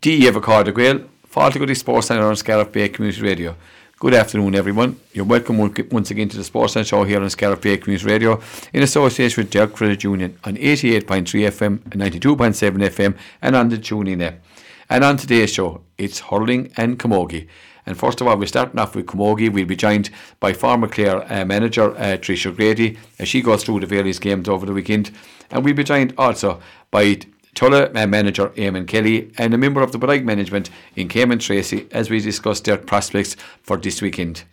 D. Eva Cardigwell, Faltigody Sports Centre on Scariff Bay Community Radio. Good afternoon, everyone. You're welcome once again to the Sports Centre Show here on Scariff Bay Community Radio in association with Derg Credit Union on 88.3 FM, and 92.7 FM, and on the TuneIn app. And on today's show, it's hurling and camogie. And first of all, we're starting off with Camogie. We'll be joined by former Clare uh, manager uh, Grady as she goes through the various games over the weekend. And we'll be joined also by Tulla uh, manager Eamon Kelly and a member of the Bodyke management in Cayman Tracy as we discuss their prospects for this weekend.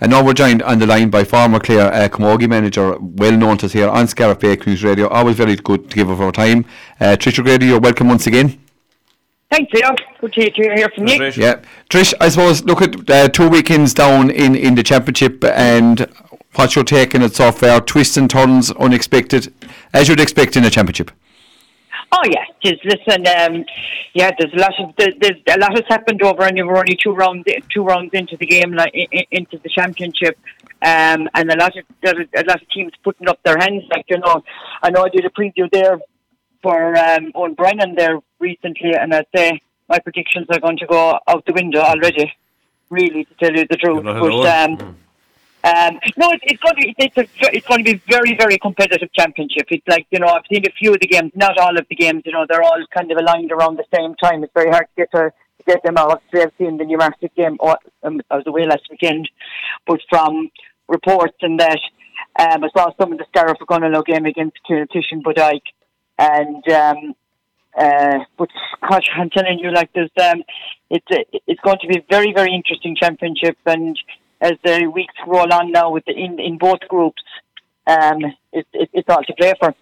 And now we're joined on the line by former Clare uh, Camogie manager, well known to us here on Scariff Bay News Radio. Always very good to give us our time. Uh, Tricia Grady, you're welcome once again. Thanks, Leo. Good to hear from you. Yeah, Trish. I suppose look at uh, two weekends down in, in the championship and what you're taking it so far. Twists and turns, unexpected, as you'd expect in a championship. Oh yeah, just listen. Um, yeah, there's a lot of there's, a lot has happened over, and we're only two rounds two rounds into the game, like into the championship. Um, and a lot of a lot of teams putting up their hands. Like you know, I know I did a preview there for um, Owen Brennan there recently, and I'd say my predictions are going to go out the window already. Really, to tell you the truth, but um. Um, no, it, it's going to be it's, a, it's going to be very very competitive championship. It's like you know I've seen a few of the games, not all of the games. You know they're all kind of aligned around the same time. It's very hard to get to get them out. I've seen the Newmarket game. Oh, um, I was away last weekend, but from reports and that. Um, I saw some of the Scariff Ogonnelloe game against Kilkishen Bodyke and um, uh, but gosh, I'm telling you, like there's um, it's it's going to be a very very interesting championship, and as the weeks roll on now with the, in in both groups, um, it, it, it's all to play for.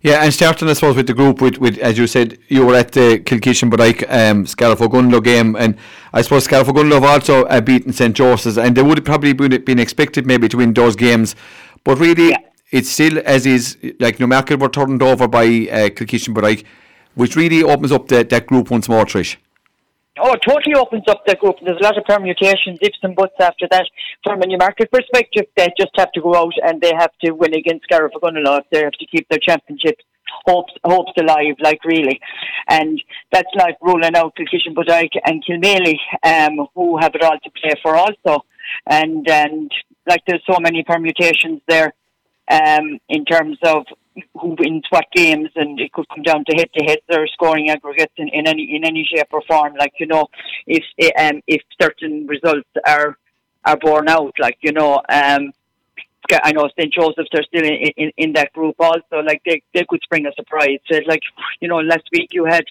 Yeah, and starting, I suppose, with the group, with, with as you said, you were at the Kilkishen Bodyke um, Scariff Ogonnelloe game, and I suppose Scariff Ogonnelloe have also uh, beaten St. Joseph's, and they would have probably been, been expected maybe to win those games, but really, yeah it's still as is like Newmarket were turned over by uh, Kilkishen Bodyke, which really opens up the, that group once more, Trish. Oh, it totally opens up the group. There's a lot of permutations, ifs and buts after that. From a Newmarket perspective, they just have to go out and they have to win against Ogonnelloe. They have to keep their championship hopes hopes alive, like really. And that's like ruling out Kilkishen Bodyke and Kilmaley, um, who have it all to play for also. And and like there's so many permutations there um, in terms of who wins what games, and it could come down to head to head or scoring aggregates in, in any in any shape or form. Like you know, if um, if certain results are are borne out, like you know, um, I know St Joseph's are still in, in, in that group also. Like they they could spring a surprise. So like you know, last week you had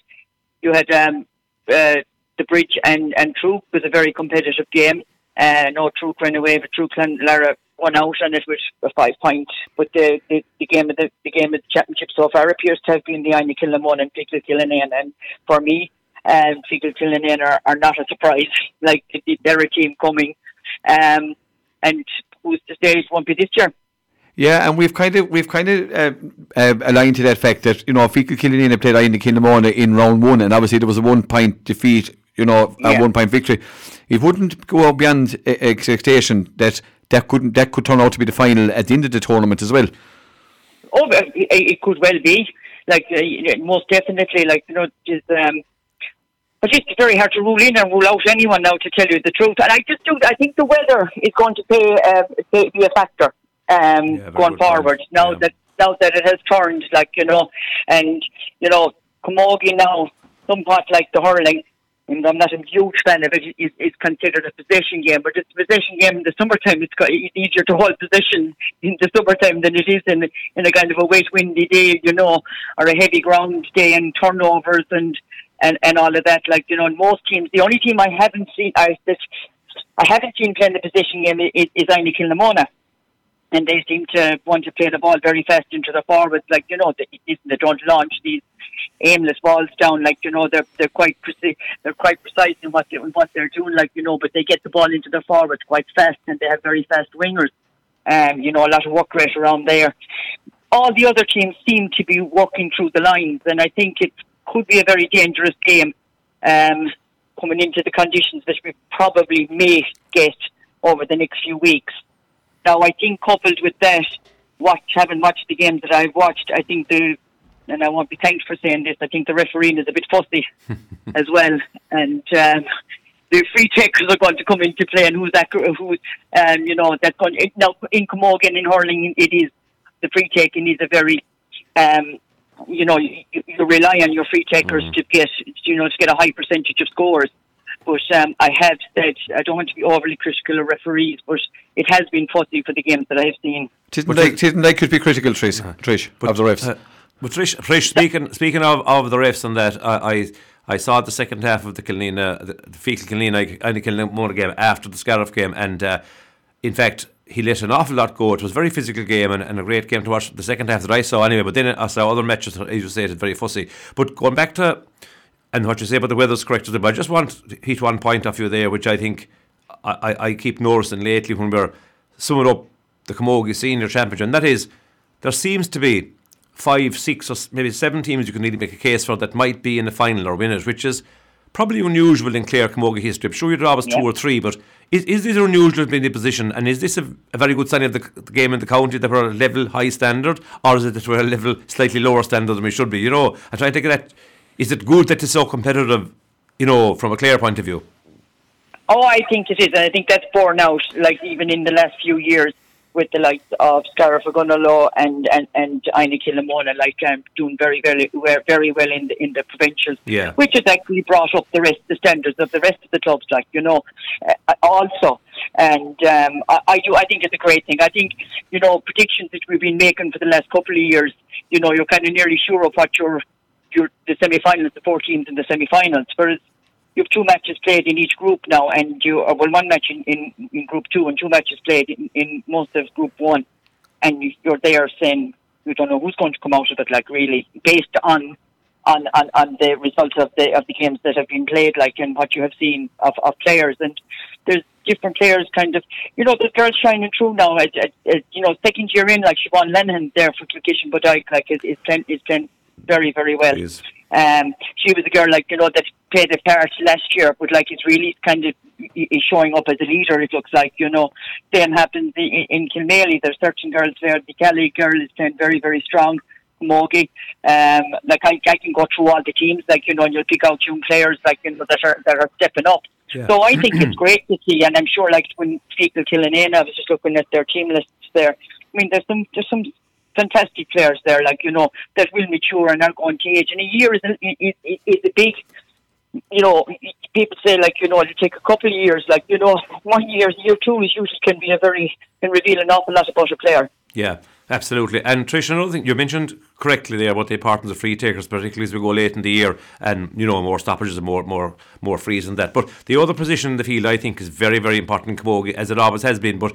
you had um, uh, the bridge and and Troop was a very competitive game. Uh, no Truagh ran away, but Truagh Clonlara one out on it with a five point. But the, the, the game of the, the game of the championship so far appears to have been the Inagh Kilnamona and Feakle Killanena. And for me, um, Feakle Killanena are, are not a surprise. Like they're a team coming, um, and who's to say it won't be this year. Yeah, and we've kind of we've kind of uh, uh, aligned to that fact that you know Feakle Killanena played Inagh Kilnamona in round one, and obviously there was a one point defeat, you know, a yeah. one point victory. It wouldn't go beyond expectation that that could that could turn out to be the final at the end of the tournament as well. Oh, it could well be. Like uh, most definitely, like you know, just um, but it's very hard to rule in and rule out anyone now. To tell you the truth, and I just do. I think the weather is going to pay, uh, be a factor um, yeah, going forward. Point. Now yeah. that now that it has turned, like you know, and you know, Camogie now somewhat like the hurling I'm not a huge fan of it, it's, it's considered a possession game, but it's a possession game in the summertime. It's, got, it's easier to hold possession in the summertime than it is in, in a kind of a wet, windy day, you know, or a heavy ground day and turnovers and, and, and all of that. Like, you know, in most teams, the only team I haven't seen, I, this, I haven't seen playing the possession game is, is Inagh Kilnamona and they seem to want to play the ball very fast into the forwards. Like you know, they, they don't launch these aimless balls down. Like you know, they're they're quite preci- they're quite precise in what they, in what they're doing. Like you know, but they get the ball into the forwards quite fast, and they have very fast wingers. Um, you know, a lot of work rate around there. All the other teams seem to be walking through the lines, and I think it could be a very dangerous game. Um, coming into the conditions that we probably may get over the next few weeks. Now, I think coupled with that, watch having watched the games that I've watched, I think the and I won't be thanked for saying this. I think the refereeing is a bit fussy as well, and. Um, the free takers are going to come into play, and who's that? Who, um, you know, that's going now in Camogie in hurling. It is the free taking is a very, um, you know, you, you rely on your free takers mm. to get, you know, to get a high percentage of scores. But um, I have said I don't want to be overly critical of referees, but it has been fussy for the games that I have seen. Didn't they, didn't they could be critical, Trish, uh, Trish but, of the refs. Uh, but Trish, Trish, speaking speaking of, of the refs and that, I, I I saw the second half of the Kilnina, the, the Feakle Kilnina and the Kilnina game after the Scariff game, and uh, in fact, he let an awful lot go. It was a very physical game and, and, a great game to watch. The second half that I saw anyway, but then I saw other matches. As you say, it's very fussy. But going back to and what you say about the weather's correct, but I just want to hit one point off you there, which I think I, I, I keep noticing lately when we're summing up the Camogie Senior Championship, and that is there seems to be five, six, or maybe seven teams you can really make a case for that might be in the final or win it, which is probably unusual in Clare Camogie history. I'm sure you'd rather yeah. two or three, but is, is this unusual to be in the position? And is this a, a very good sign of the, the, game in the county that we're at a level high standard, or is it that we're a level slightly lower standard than we should be? You know, I try to get at is it good that it's so competitive, you know, from a Clare point of view? Oh, I think it is. And I think that's borne out, like even in the last few years with the likes of Ogonnelloe and and and Inagh Kilnamona, like um, doing very very very well in the in the provincials, yeah. which has actually brought up the rest the standards of the rest of the clubs, like you know, uh, also. And um, I, I do. I think it's a great thing. I think you know predictions that we've been making for the last couple of years. You know, you're kind of nearly sure of what your your the semi-finals, the four teams in the semi-finals. Whereas you have two matches played in each group now, and you or uh, well one match in, in, in group two and two matches played in, in most of group one, and you're there saying you don't know who's going to come out of it. Like really, based on on, on, on the results of the of the games that have been played, like and what you have seen of, of players, and there's different players kind of you know the girls shining through now. At, at, at, you know, second year in, like Siobhan Lennon there for Kilkishen Bodyke, like is is playing is playing very very well. Um, she was a girl like you know that played a part last year, but like it's really kind of is showing up as a leader. It looks like you know. Same happens in, in Kilmaley. There's certain girls there. The Kelly girl is playing very very strong. Mogi, um, like I, I can go through all the teams, like you know, and you'll pick out young players, like you know, that are that are stepping up. Yeah. So I think it's great to see, and I'm sure, like when people killing in, I was just looking at their team lists there. I mean, there's some there's some fantastic players there, like you know, that will mature and are going to age. And a year is a, is, is a big, you know, people say like you know it'll take a couple of years. Like you know, one year, year two is usually can be a very can reveal an awful lot about a player. Yeah. Absolutely. And Trish, another thing you mentioned correctly there about the importance of free takers, particularly as we go late in the year and, you know, more stoppages and more more more frees and that. But the other position in the field I think is very, very important in Camogie, as it always has been. But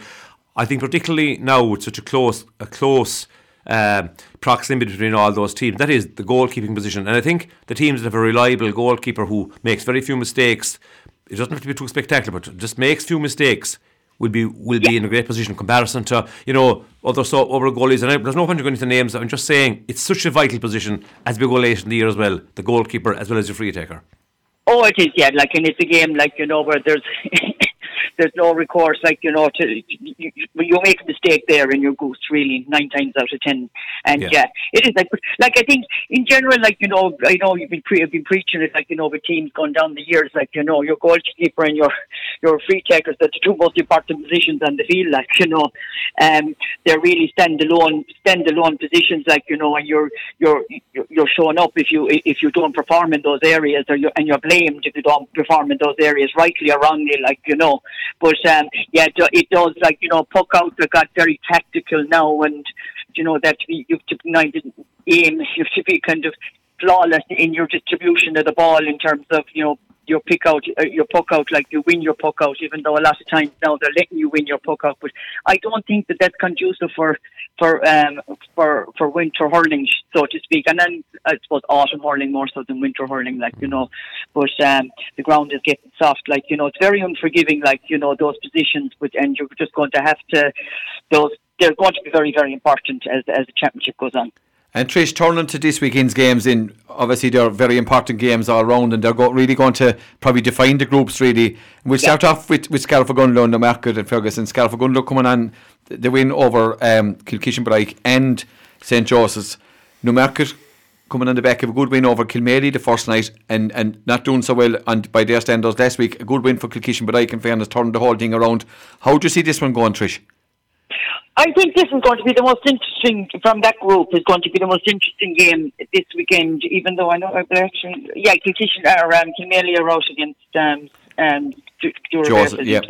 I think particularly now with such a close a close uh, proximity between all those teams. That is the goalkeeping position. And I think the teams that have a reliable goalkeeper who makes very few mistakes, it doesn't have to be too spectacular, but just makes few mistakes will be will be in a great position in comparison to you know other so other goalies. And I, there's no point in going into names. I'm just saying it's such a vital position as we go late in the year as well. The goalkeeper as well as your free taker. Oh, it is, yeah. Like, and it's a game, like, you know, where there's there's no recourse, like you know, to you, you make a mistake there and you're goose really nine times out of ten. And yeah, yeah it is like like I think in general, like you know, I know you've been pre- been preaching it, like you know, with teams gone down the years, like you know, your goalkeeper and your your free takers, are the two most important positions on the field, like you know, um, they're really standalone standalone positions, like you know, and you're you're you're showing up if you if you don't perform in those areas, or you and you're blamed if you don't perform in those areas, rightly or wrongly, like you know. But um, yeah, it does like you know puck out that got very tactical now, and you know that you have to be aim, you have to be kind of flawless in your distribution of the ball in terms of you know your pick out, uh, your puck out, like you win your puck out, even though a lot of times now they're letting you win your puck out. But I don't think that that's conducive for for um for for winter hurling, so to speak. And then I suppose autumn hurling more so than winter hurling, like you know. But um the ground is getting soft, like you know, it's very unforgiving, like you know those positions. But and you're just going to have to those. They're going to be very, very important as as the championship goes on. And Trish, turning to this weekend's games, in obviously they're very important games all round, and they're go- really going to probably define the groups. Really, we'll yeah. start off with with Scariff Ogonnelloe and Newmarket-on-Fergus. Scariff Ogonnelloe coming on the win over um, Kilkishen Bodyke and St Joseph's. Newmarket coming on the back of a good win over Kilmaley the first night and, and not doing so well on, by their standards last week. A good win for Kilkishen, but I can fairness turned the whole thing around. How do you see this one going, Trish? I think this is going to be the most interesting from that group. Is going to be the most interesting game this weekend. Even though I know, actually, yeah, Kilkishen or um, Kilmaley are out against um, um, yeah.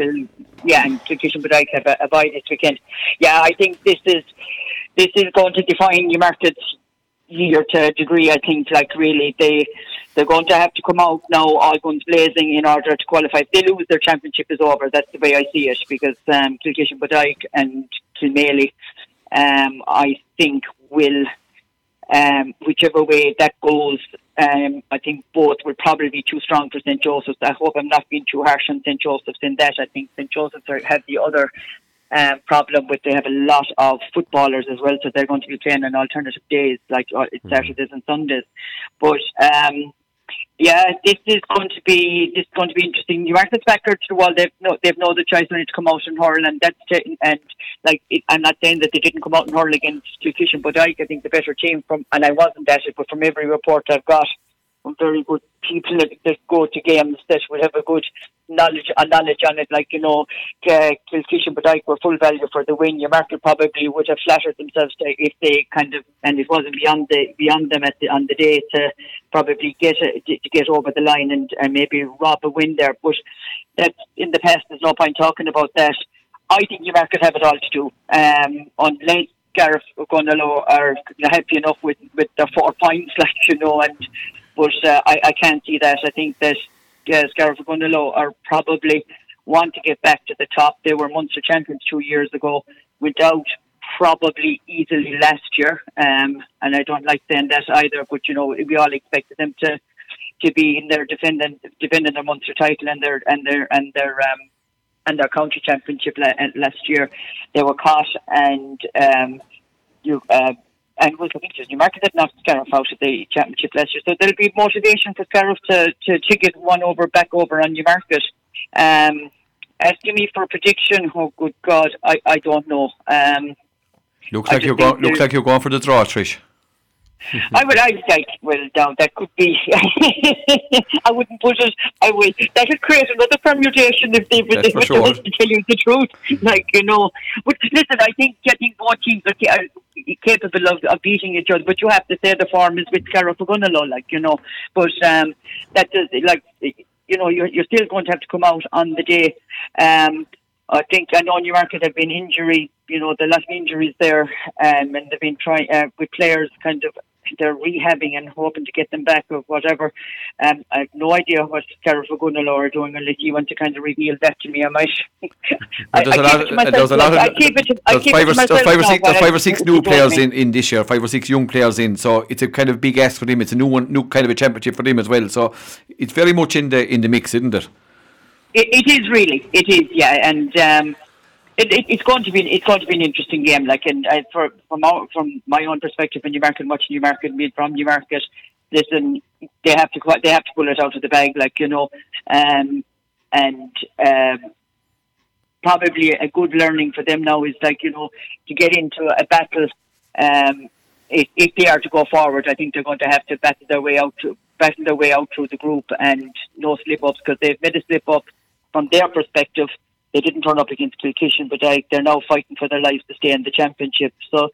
yeah, and Kilkishen but I have a, a bye this weekend. Yeah, I think this is this is going to define Newmarket's year to a degree. I think, like really, they they're going to have to come out now all guns blazing in order to qualify. If they lose, their championship is over. That's the way I see it because um, Kilkishen Bodyke and Kilmaley, um, I think will. Um, whichever way that goes, um, I think both will probably be too strong for St. Joseph's. I hope I'm not being too harsh on St. Joseph's in that. I think St. Joseph's have the other um, problem with they have a lot of footballers as well, so they're going to be playing on alternative days, like uh, mm-hmm. Saturdays and Sundays. But um, yeah, this is going to be this is going to be interesting. Newmarket's back to wall. They've no they've no other choice only to come out and hurl, and that's and like it, I'm not saying that they didn't come out and hurl against Kilkishen, but I think the better team from and I wasn't at it, but from every report I've got very good people that, that go to games that would have a good knowledge a knowledge on it. Like you know, uh, Kilkishen Bodyke were full value for the win. Newmarket probably would have flattered themselves to, if they kind of and it wasn't beyond the beyond them at the, on the day to probably get a, to get over the line and, and maybe rob a win there. But that in the past, there's no point talking about that. I think Newmarket have it all to do. Um, unless Scariff Ogonnelloe are happy enough with with their four points, like you know, and but uh, I, I can't see that. I think that uh, Scariff Ogonnelloe are probably want to get back to the top. They were Munster champions two years ago without probably easily last year. Um, and I don't like saying that either, but you know, we all expected them to to be in their defending defending their Munster title and their and their and their um and their county championship last year. They were caught and um you uh, and was looking to Newmarket had knocked Scariff out of the championship last year. So there'll be motivation for Scariff to, to, to get one over back over on Newmarket. Um, asking me for a prediction, oh good God, I, I don't know. Um, looks like you're going. Looks like you're going for the draw, Trish. I would, I like, well, now that could be. I wouldn't put it. I would. That would create another permutation if they would, if sure. to tell you the truth. Like you know, but listen, I think I think both teams are capable of, of beating each other, but you have to say the form is with Scariff Ogonnelloe, like you know. But um, that does like you know you're you're still going to have to come out on the day. Um, I think I know Newmarket have been injury, you know, the lot of injuries there, um, and they've been trying uh, with players kind of they're rehabbing and hoping to get them back or whatever. Um, I have no idea what Scariff Ogonnelloe are doing unless you want to kind of reveal that to me. I might. I, there's, I a lot, there's a lot of. I keep it. To, I keep five, it to there's five or six. There's five or six new players in, in this year. Five or six young players in. So it's a kind of big ask for them. It's a new one, new kind of a championship for them as well. So it's very much in the in the mix, isn't it? It, it is really. It is, yeah, and um, it, it, it's going to be it's going to be an interesting game. Like, and uh, for from our, from my own perspective, when Newmarket watching Newmarket, being from Newmarket, listen, they have to they have to pull it out of the bag, like you know, um, and um, probably a good learning for them now is like you know to get into a battle. Um, if, if they are to go forward, I think they're going to have to battle their way out to battle their way out through the group and no slip ups because they've made a slip up from their perspective. They didn't turn up against Kilkishen, but like, they're now fighting for their lives to stay in the championship. So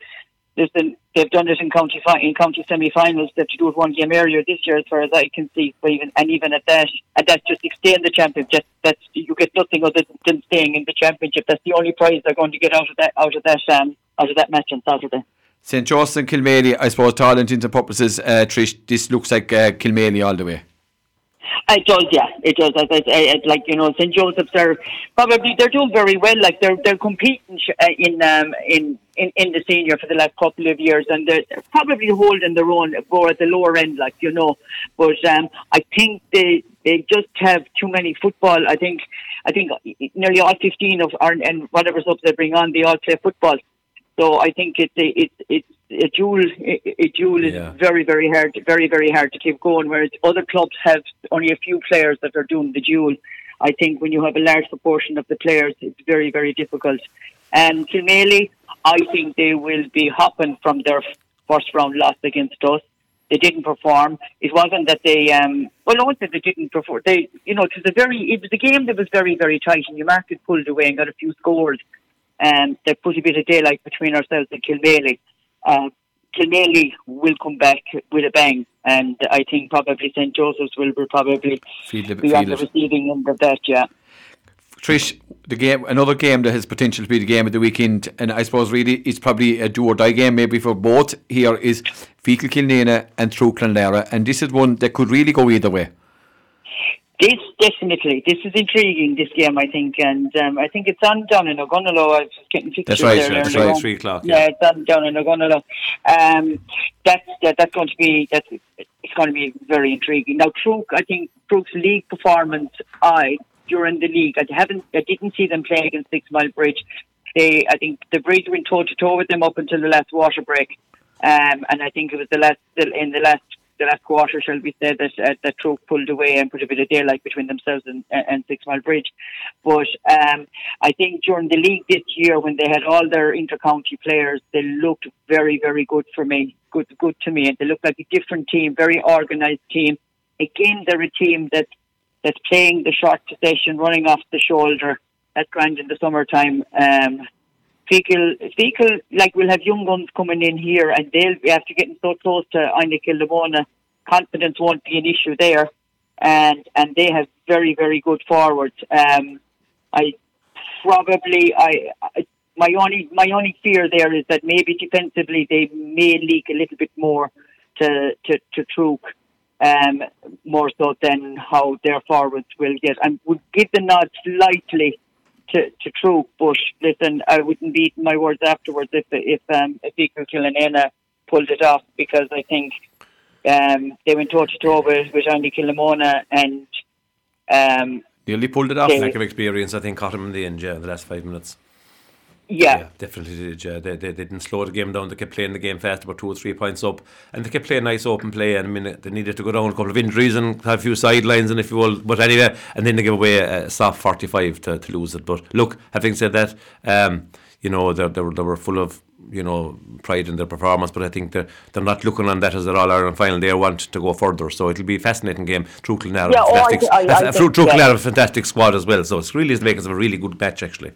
they've done it in county in county semi-finals. They have to do it one game earlier this year, as far as I can see. But even and even at that, and that's just to stay in the championship. Just, That's you get nothing other than staying in the championship. That's the only prize they're going to get out of that out of that um, out of that match on Saturday. St. Joseph and Kilmaley, I suppose, talent into purposes, uh, Trish, this looks like uh, Kilmaley all the way. It does, yeah, it does. As I say, like you know, St Joseph's are probably they're doing very well. Like they're they're competing uh, in um in, in in the senior for the last couple of years, and they're probably holding their own more at the lower end, like you know. But um, I think they they just have too many football. I think I think nearly all fifteen of our and whatever subs they bring on, they all play football. So I think it's a, it's it's a dual a dual is yeah. very very hard very very hard to keep going. Whereas other clubs have only a few players that are doing the dual. I think when you have a large proportion of the players, it's very very difficult. And Kilmaley, I think they will be hopping from their first round loss against us. they didn't perform. It wasn't that they, um, well, no one said they didn't perform. They, you know, it was a very, it was a game that was very, very tight, and Newmarket pulled away and got a few scores. And um, they put a bit of daylight between ourselves and Kilmaley. Uh, Kilmaley will come back with a bang, and I think probably St Joseph's will, will probably feel be on the receiving end of that. Yeah. Trish, the game, another game that has potential to be the game of the weekend, and I suppose really it's probably a do or die game, maybe for both. Here is Feakle Kilnena and Truagh Clonlara, and this is one that could really go either way. This definitely, this is intriguing. This game, I think, and um, I think it's on down in Ogonnelloe. I was getting That's right. There that's right. Three o'clock. Yeah. yeah, it's on down in Ogonnelloe. Um, that's that, that's going to be that's it's going to be very intriguing. Now, Truagh, I think Truagh's league performance, I during the league. I haven't, I didn't see them play against Six Mile Bridge. They, I think the Bridge went toe to toe with them up until the last water break, um, and I think it was the last in the last the last quarter, shall we say, that uh, that Truagh pulled away and put a bit of daylight between themselves and, and Six Mile Bridge. But um, I think during the league this year, when they had all their inter-county players, they looked very, very good for me, good, good to me, and they looked like a different team, very organised team. Again, they're a team that that's playing the short possession, running off the shoulder. That's grand in the summertime. Um, Feakle, Feakle, like we'll have young guns coming in here, and they'll be after getting so close to Inagh Kilnamona. Confidence won't be an issue there, and and they have very very good forwards. Um, I probably I, I my only my only fear there is that maybe defensively they may leak a little bit more to to to Truagh um, more so than how their forwards will get. And would give the nod slightly to, to Truagh, but listen, I wouldn't beat my words afterwards if if um, if Feakle Killanena pulled it off because I think um, they went toe to toe with, with Inagh Kilnamona and um, nearly pulled it off. Lack of experience, I think, caught him in the end. Yeah, in the last five minutes. Yeah. yeah, definitely did. Yeah. They, they, they didn't slow the game down. They kept playing the game fast, about two or three points up, and they kept playing nice open play. And I mean, they needed to go down a couple of injuries and have a few sidelines, and if you will. But anyway, and then they gave away a soft forty-five to, to lose it. But look, having said that, um, you know, they, they, were, they were full of you know pride in their performance, but I think they're they're not looking on that as their All Ireland final. They want to go further, so it'll be a fascinating game. Truagh Clonlara, yeah, fantastic, oh, I, I, I Truagh Clonlara, yeah. a fantastic squad as well. So it's really the makers of a really good match actually.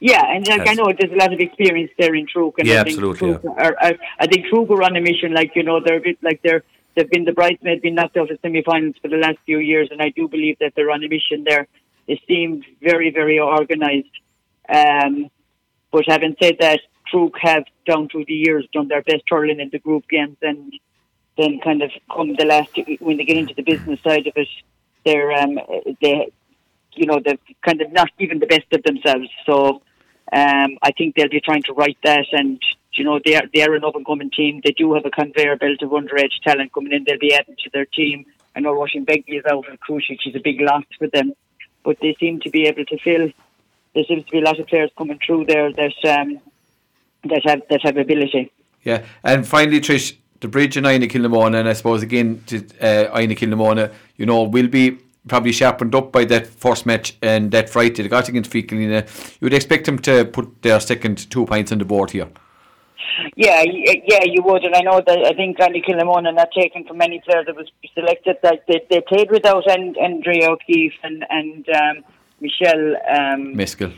Yeah, and like, yes. I know there's a lot of experience there in Truagh. And yeah, I think absolutely. Truagh yeah. are, are, I think Truagh are on a mission. Like you know, they're a bit like they're they've been the bridesmaid, been knocked out of semi-finals for the last few years, and I do believe that they're on a mission there. They seem very, very organised. Um, but having said that, Truagh have down through the years done their best hurling in the group games, and then kind of come the last when they get into the business side of it, they're um, they, you know, they're kind of not even the best of themselves. So um, I think they'll be trying to right that, and you know they are they are an up and coming team. They do have a conveyor belt of underage talent coming in. They'll be adding to their team. I know Russian Begley is out for Crucial. She's a big loss for them, but they seem to be able to fill. There seems to be a lot of players coming through there that um, that have that have ability. Yeah, and finally, Trish, the bridge in Inagh Kilnamona, and I suppose again to uh, Inagh you know, will be probably sharpened up by that first match and that Friday they got against Feaklina. You would expect them to put their second two points on the board here. Yeah, yeah, you would, and I know that I think Inagh Kilnamona not taken from many players that was selected. That they, they played without and Andrea O'Keefe and and um, Michelle um, Meskel.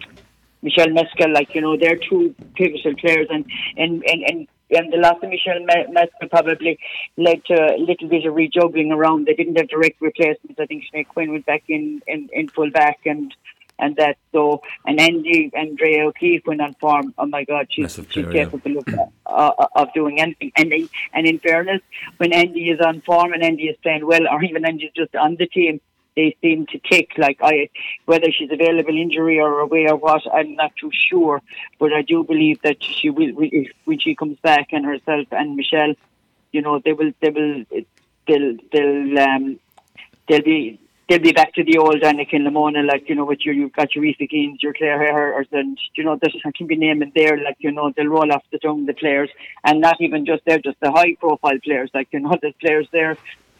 Michelle Meskel, like you know, they're two pivotal players, and and and, and and the last of Michelle Meskel probably led to a little bit of rejuggling around. They didn't have direct replacements. I think Sinead Quinn went back in, in, in full back and and that so and Andy Andrea O'Keefe went on form. Oh my God, she's she's capable yeah. of, uh, of doing anything. And and in fairness, when Andy is on form and Andy is playing well, or even Andy is just on the team, they seem to tick. Like I, whether she's available injury or away or what, I'm not too sure. But I do believe that she will when she comes back, and herself and Michelle, you know, they will, they will, they'll, they'll, um, they'll be. They'll be back to the old Inagh Kilnamona, like, you know, with your, you've got your Aoife Keanes, your Claire Hare, and, you know, there's, I can be naming there, like, you know, they'll roll off the tongue, the players, and not even just there, just the high profile players, like, you know, there's players there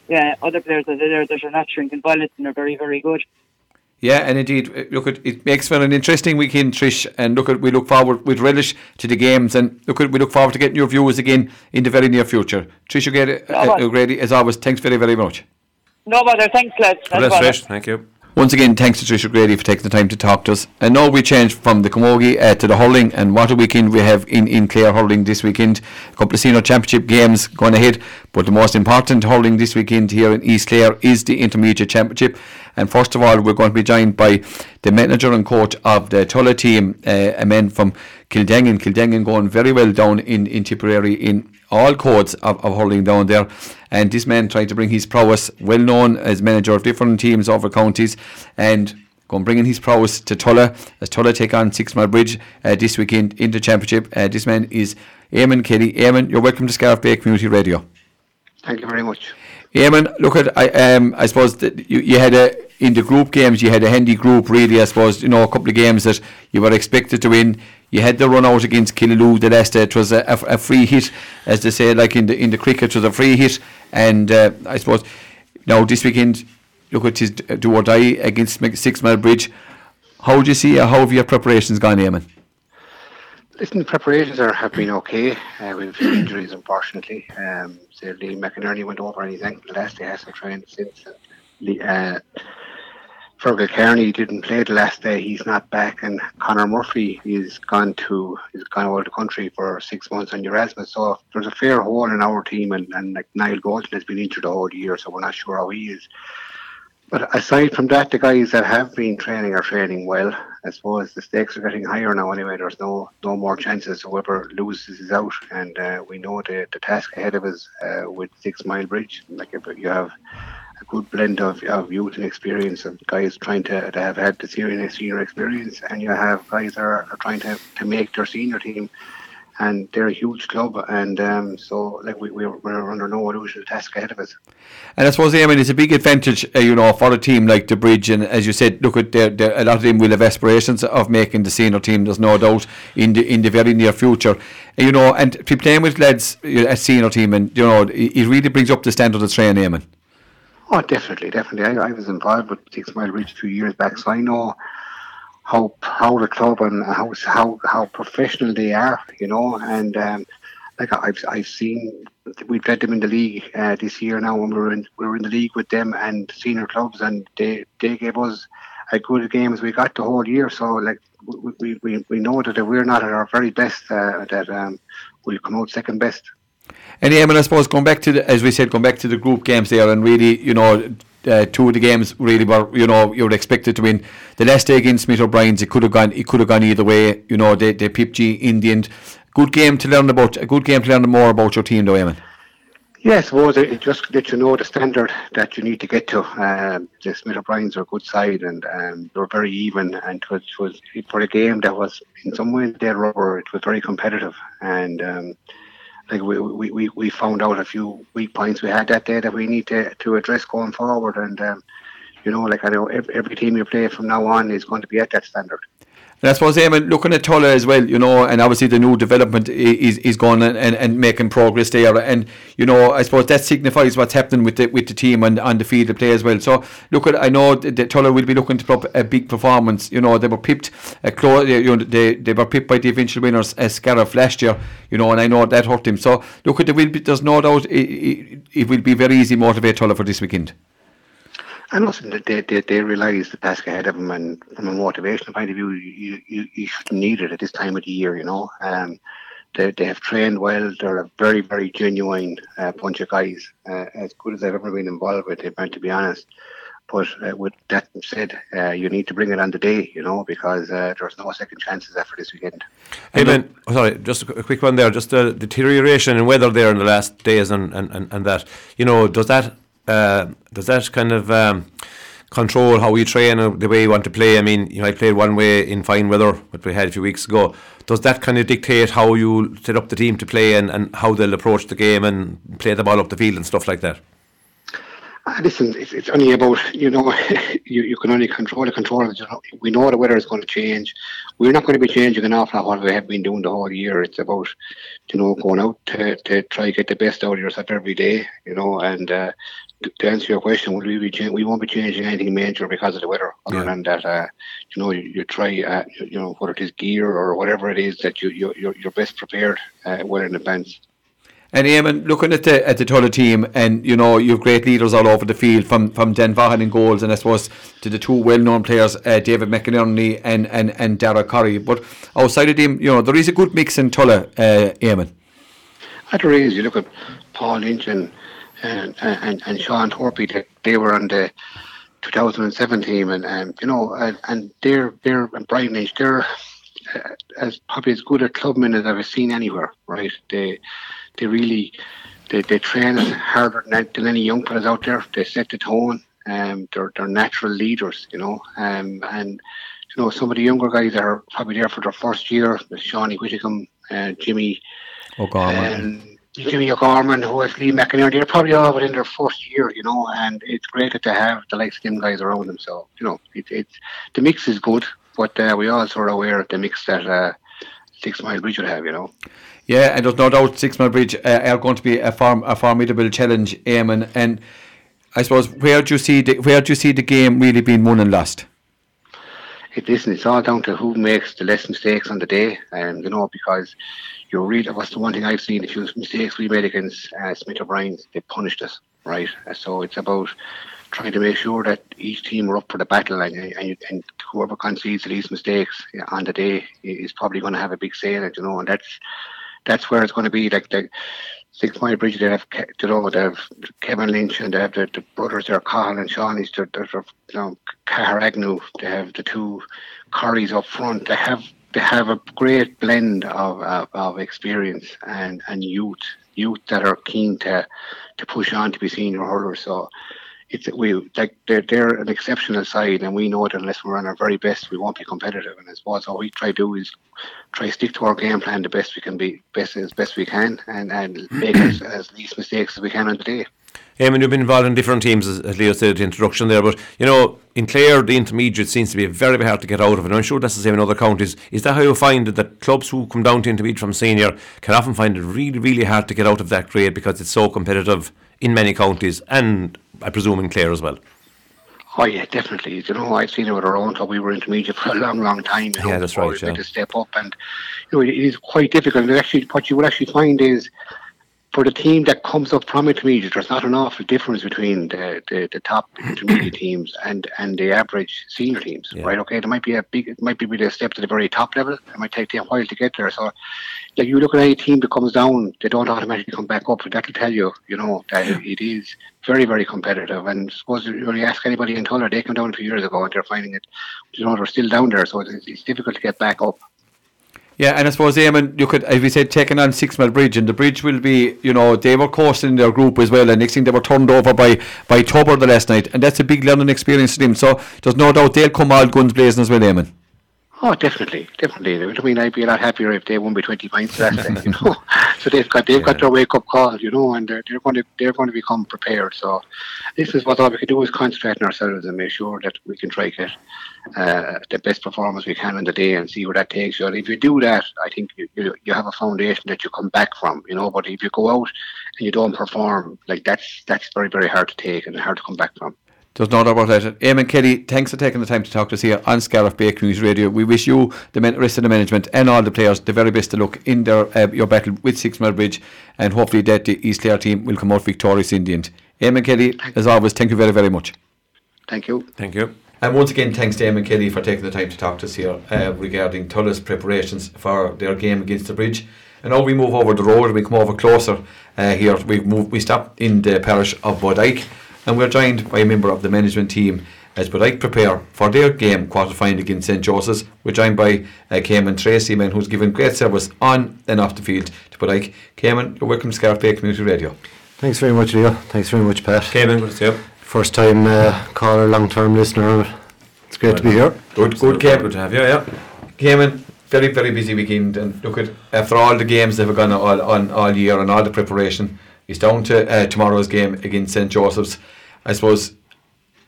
yeah, other players that are there that are not shrinking violets and are very, very good. Yeah, and indeed, look, at, it makes for an interesting weekend, Trish. And look, at, we look forward with relish to the games, and look, at, we look forward to getting your views again in the very near future. Trish, again, uh, uh, as always, thanks very, very much. No bother, thanks, lads. No Trish. Thank you. Once again, thanks to Tricia Grady for taking the time to talk to us. And now we change from the Camogie uh, to the hurling, and what a weekend we have in, in Clare hurling this weekend. A couple of senior championship games going ahead, but the most important hurling this weekend here in East Clare is the intermediate championship. And first of all, we're going to be joined by the manager and coach of the Tulla team, uh, a man from Kildangan. Kildangan going very well down in, in Tipperary in all codes of, of hurling down there. And this man trying to bring his prowess, well known as manager of different teams over counties, and going bringing his prowess to Tulla as Tulla take on Six Mile Bridge uh, this weekend in the championship. Uh, this man is Eamon Kelly. Eamon, you're welcome to Scariff Bay Community Radio. Thank you very much. Eamon, look at I um I suppose that you, you had a in the group games you had a handy group really I suppose you know a couple of games that you were expected to win you had the run out against Killaloe the last day. It was a, a, free hit, as they say, like in the in the cricket, it was a free hit. And uh, I suppose now this weekend, look at his do or die against Six Mile Bridge. How do you see? Uh, how have your preparations gone, Eamon? Listen, preparations are have been okay. Uh, we've injuries, unfortunately. Um, so Lee McInerney went over anything the last day hasn't trained since. Uh, Fergal Kearney didn't play the last day. He's not back, and Connor Murphy is gone to he's gone out of the country for six months on Erasmus. So there's a fair hole in our team, and, and like Niall Golden has been injured the whole year, so we're not sure how he is. But aside from that, the guys that have been training are training well. I suppose the stakes are getting higher now. Anyway, there's no no more chances. Whoever loses is out, and uh, we know the the task ahead of us uh, with Six Mile Bridge. Like if you have good blend of, of youth and experience of guys trying to, to have had the senior, senior experience and you have guys that are, are trying to, to make their senior team and they're a huge club and um, so like we, we're, we're under no illusion task ahead of us and I suppose I mean it's a big advantage uh, you know for a team like the Bridge and as you said look at their, their, a lot of them will have aspirations of making the senior team there's no doubt in the in the very near future you know and to playing with lads a senior team and you know it really brings up the standard of training Eamon. Oh, definitely, definitely. I, I was involved with Six Mile Bridge a few years back, so I know how how the club and how how how professional they are, you know. And um, like I've I've seen we've led them in the league uh, this year now, and we are in we are in the league with them and senior clubs, and they they gave us a good game as we got the whole year. So like we we, we know that if we're not at our very best, uh, that um, we'll come out second best. And yeah, I mean, I suppose going back to the, as we said, going back to the group games there, and really, you know, uh, two of the games really were, you know, you were expected to win. The last day against Smith O'Brien's, it could have gone, it could have gone either way. You know, they they pipped you in the end. Good game to learn about. A good game to learn more about your team, though, Eamon. Yeah, I suppose it just lets you know the standard that you need to get to. Um, the Smith O'Brien's are a good side and um, they were very even. And it was, it was, for a game that was in some ways dead rubber, it was very competitive. And um, like we, we, we we found out a few weak points we had that day that we need to, to address going forward. And, um, you know, like I know every, every team you play from now on is going to be at that standard. And I suppose, Eamon, looking at Tulla as well, you know, and obviously the new development is is going and, and, and making progress there. And, you know, I suppose that signifies what's happening with the with the team and on the field of play as well. So, look at, I know that Tulla will be looking to put up a big performance. You know, they were pipped, uh, a close, you know, they, they were pipped by the eventual winners as Scariff last year, you know, and I know that hurt him. So, look at, the will be, there's no doubt it, it, it will be very easy motivate Tulla for this weekend and also they, they, they realise the task ahead of them and from a motivational point of view you, you, you shouldn't need it at this time of the year you know um, they, they have trained well they're a very very genuine uh, bunch of guys uh, as good as I've ever been involved with them to be honest but uh, with that said, uh, you need to bring it on the day, you know, because uh, there's no second chances after this weekend. Hey Ben, oh, sorry, just a quick one there. Just the deterioration in weather there in the last days and, and, and, and that, you know, does that uh, does that kind of um, control how we train and the way you want to play? I mean, you know, I played one way in fine weather, what we had a few weeks ago. Does that kind of dictate how you set up the team to play and, and how they'll approach the game and play the ball up the field and stuff like that? Uh, listen, it's, it's only about you know you, you can only control the control. We know the weather is going to change. We're not going to be changing an awful lot what we have been doing the whole year. It's about you know going out to, to try to get the best out of yourself every day. You know, and uh, to answer your question, will we be cha- we won't be changing anything major because of the weather. Other Yeah. than that, uh, you know, you, you try, uh, you, you know, whether it is gear or whatever it is that you you you're, you're best prepared uh, well in advance. And Eamon, looking at the at the Tulla team, and you know you've great leaders all over the field, from from Den Vaughan in goals, and I suppose to the two well-known players, uh, David McInerney and and and Dara Curry. But outside of them, you know there is a good mix in Tulla, uh, Eamon. At is, you look at Paul Lynch and and and, and Sean Thorpe. They, they were on the 2007 team, and um, you know, and, and they're they're and Brian Lynch. They're uh, as probably as good a clubmen as I've seen anywhere. Right? They they really they, they train harder than, than any young fellas out there. They set the tone. Um, they're they're natural leaders, you know. Um, and you know some of the younger guys that are probably there for their first year. With Shawnee Whittingham, uh, Jimmy. And Jimmy O'Gorman, who is Lee McInerney, they're probably all within their first year, you know, and it's great that they have the likes of them guys around them. So, you know, it, it's the mix is good, but uh, we also are aware of the mix that uh, Six Mile Bridge would have, you know. Yeah, and there's no doubt Six Mile Bridge uh, are going to be a, form, a formidable challenge, Eamon. And I suppose where do you see the, where do you see the game really being won and lost? It, listen, it's all down to who makes the less mistakes on the day, and you know, because you're really what's the one thing I've seen. The few mistakes we made against uh, Smith O'Brien, they punished us, right? Uh, So it's about trying to make sure that each team are up for the battle, and and, and whoever concedes these mistakes on the day is probably going to have a big say in it, you know, and that's that's where it's going to be. Like the Six Mile Bridge, they have you know they have Kevin Lynch and they have the, the brothers there, Carl and Sean. Is they're, they're, you know Cahar Agnew. They have the two Currys up front. They have they have a great blend of, of, of experience and, and youth youth that are keen to to push on to be senior hurlers. So it's we like they're they're an exceptional side, and we know that unless we're on our very best, we won't be competitive. And I suppose all we try to do is try stick to our game plan the best we can be, best as best we can, and and make as, as least mistakes as we can on the day. Eamon, you've been involved in different teams, as, as Leo said at the introduction there, but you know, in Clare, the intermediate seems to be very, very hard to get out of, and I'm sure that's the same in other counties. Is that how you find it, that clubs who come down to intermediate from senior can often find it really, really hard to get out of that grade because it's so competitive in many counties, and I presume in Clare as well? Oh yeah, definitely. You know, I've seen it with our own club. We were intermediate for a long, long time. You know, Yeah, that's right, we made yeah. the step up, and you know, it is quite difficult. And actually, what you will actually find is for the team that comes up from intermediate, there's not an awful difference between the, the, the top intermediate teams and, and the average senior teams, Yeah. right? Okay, there might be a big, it might be a step to the very top level. It might take them a while to get there. So, like you look at any team that comes down, they don't automatically come back up. That'll tell you, you know, that it- it is very, very competitive. And suppose you really ask anybody in Tulla, they came down a few years ago and they're finding it, you know, they're still down there. So it's, it's difficult to get back up. Yeah, and I suppose Eamon, you could, as we said, taking on Six Mile Bridge, and the bridge will be, you know, they were coasting in their group as well, and next thing they were turned over by by Tubber the last night, and that's a big learning experience for them. So there's no doubt they'll come all guns blazing as well, Eamon. Oh, definitely, definitely. I mean, I'd be a lot happier if they won by twenty points last day, you know. So they've got they've got their wake up call, you know, and they're, they're going to they're going to become prepared. So this is what all we can do is concentrate on ourselves and make sure that we can try get uh, the best performance we can on the day and see where that takes you. And if you do that, I think you, you you have a foundation that you come back from, you know. But if you go out and you don't perform, like that's that's very very hard to take and hard to come back from. There's no doubt about that. Eamon Kelly, thanks for taking the time to talk to us here on Scariff Bay Community Radio. We wish you, the men- rest of the management, and all the players the very best of luck in their uh, your battle with Six Mile Bridge, and hopefully that the East Clare team will come out victorious in the end. Eamon Kelly, as always, thank you very, very much. Thank you. Thank you. And once again, thanks to Eamon Kelly for taking the time to talk to us here uh, regarding Tulla's preparations for their game against the Bridge. And now we move over the road, we come over closer uh, here. We move, we stop in the parish of Bodyke, and we're joined by a member of the management team as Bodyke prepare for their game quarter final against St Joseph's. We're joined by uh, Cayman Tracy, man who's given great service on and off the field to Bodyke. Cayman, you're welcome to Scariff Bay Community Radio. Thanks very much, Leo. Thanks very much, Pat. Cayman, good to see you. First time uh, caller, long term listener. It's great to be here. Good, good, Cayman. Good to have you, yeah. Cayman, very, very busy weekend. And look at after all the games that have gone all, on all year and all the preparation, it's down to uh, tomorrow's game against St Joseph's. I suppose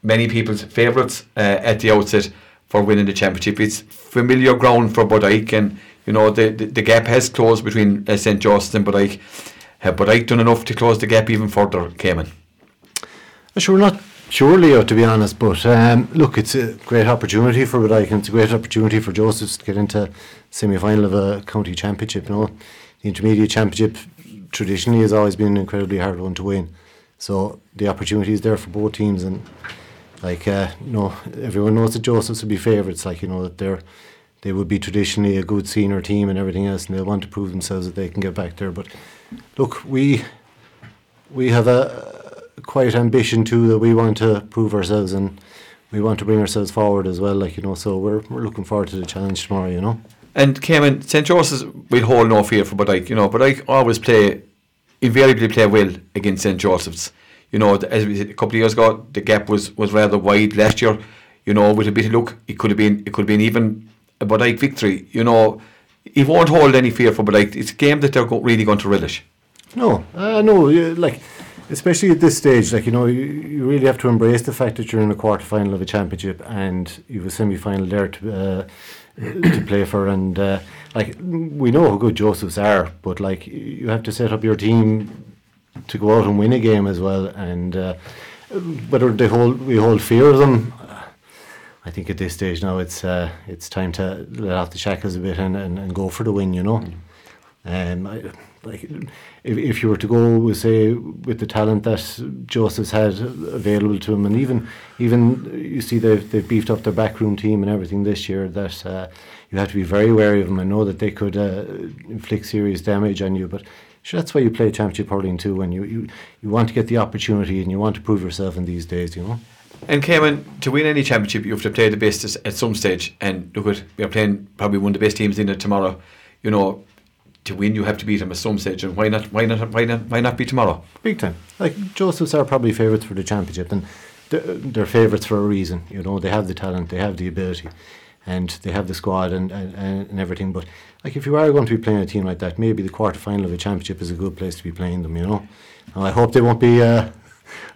many people's favourites uh, at the outset for winning the championship. It's familiar ground for Bodyke, and you know the, the, the gap has closed between uh, St Joseph's and Bodyke. Have Bodyke done enough to close the gap even further, Cayman? Sure, not surely, uh, to be honest, but um, look, it's a great opportunity for Bodyke and it's a great opportunity for Josephs to get into semi-final of a county championship. You know, the intermediate championship traditionally has always been an incredibly hard one to win. So the opportunity is there for both teams, and like uh, you know, everyone knows that Josephs would be favourites. Like you know that they're they would be traditionally a good senior team and everything else, and they'll want to prove themselves that they can get back there. But look, we we have a quite ambition too that we want to prove ourselves and we want to bring ourselves forward as well. Like you know, so we're we're looking forward to the challenge tomorrow. You know. And Cayman, St. Joseph's will hold no fear for Bodyke, you know, Bodyke always play, invariably play well against St. Joseph's. You know, as we said a couple of years ago, the gap was, was rather wide last year. You know, with a bit of luck, it could have been it could have been even a Bodyke victory. You know, he won't hold any fear for Bodyke. It's a game that they're go- really going to relish. No, uh, no, like especially at this stage, like you know, you, you really have to embrace the fact that you're in a quarter final of a championship and you have a semi final there to uh, to play for, and uh, like we know how good Josephs are, but like you have to set up your team to go out and win a game as well, and uh, whether they hold we hold fear of them. I think at this stage now it's uh, it's time to let off the shackles a bit and, and, and go for the win, you know. Um, I, like if, if you were to go with say with the talent that Joseph's had available to him, and even even you see they've they've beefed up their backroom team and everything this year. That uh, you have to be very wary of them. I know that they could uh, inflict serious damage on you, but sure, that's why you play championship hurling too. When you, you you want to get the opportunity and you want to prove yourself in these days, you know. And Cayman, to win any championship, you have to play the best at- some stage. And look at, we're playing probably one of the best teams in it tomorrow. You know, to win, you have to beat them at some stage. And why not? Why not? Why not? Why not be tomorrow? Big time. Like Josephs are probably favourites for the championship, and they're, they're favourites for a reason. You know, they have the talent, they have the ability, and they have the squad and, and, and everything. But like, if you are going to be playing a team like that, maybe the quarter final of a championship is a good place to be playing them. You know, and I hope they won't be. Uh,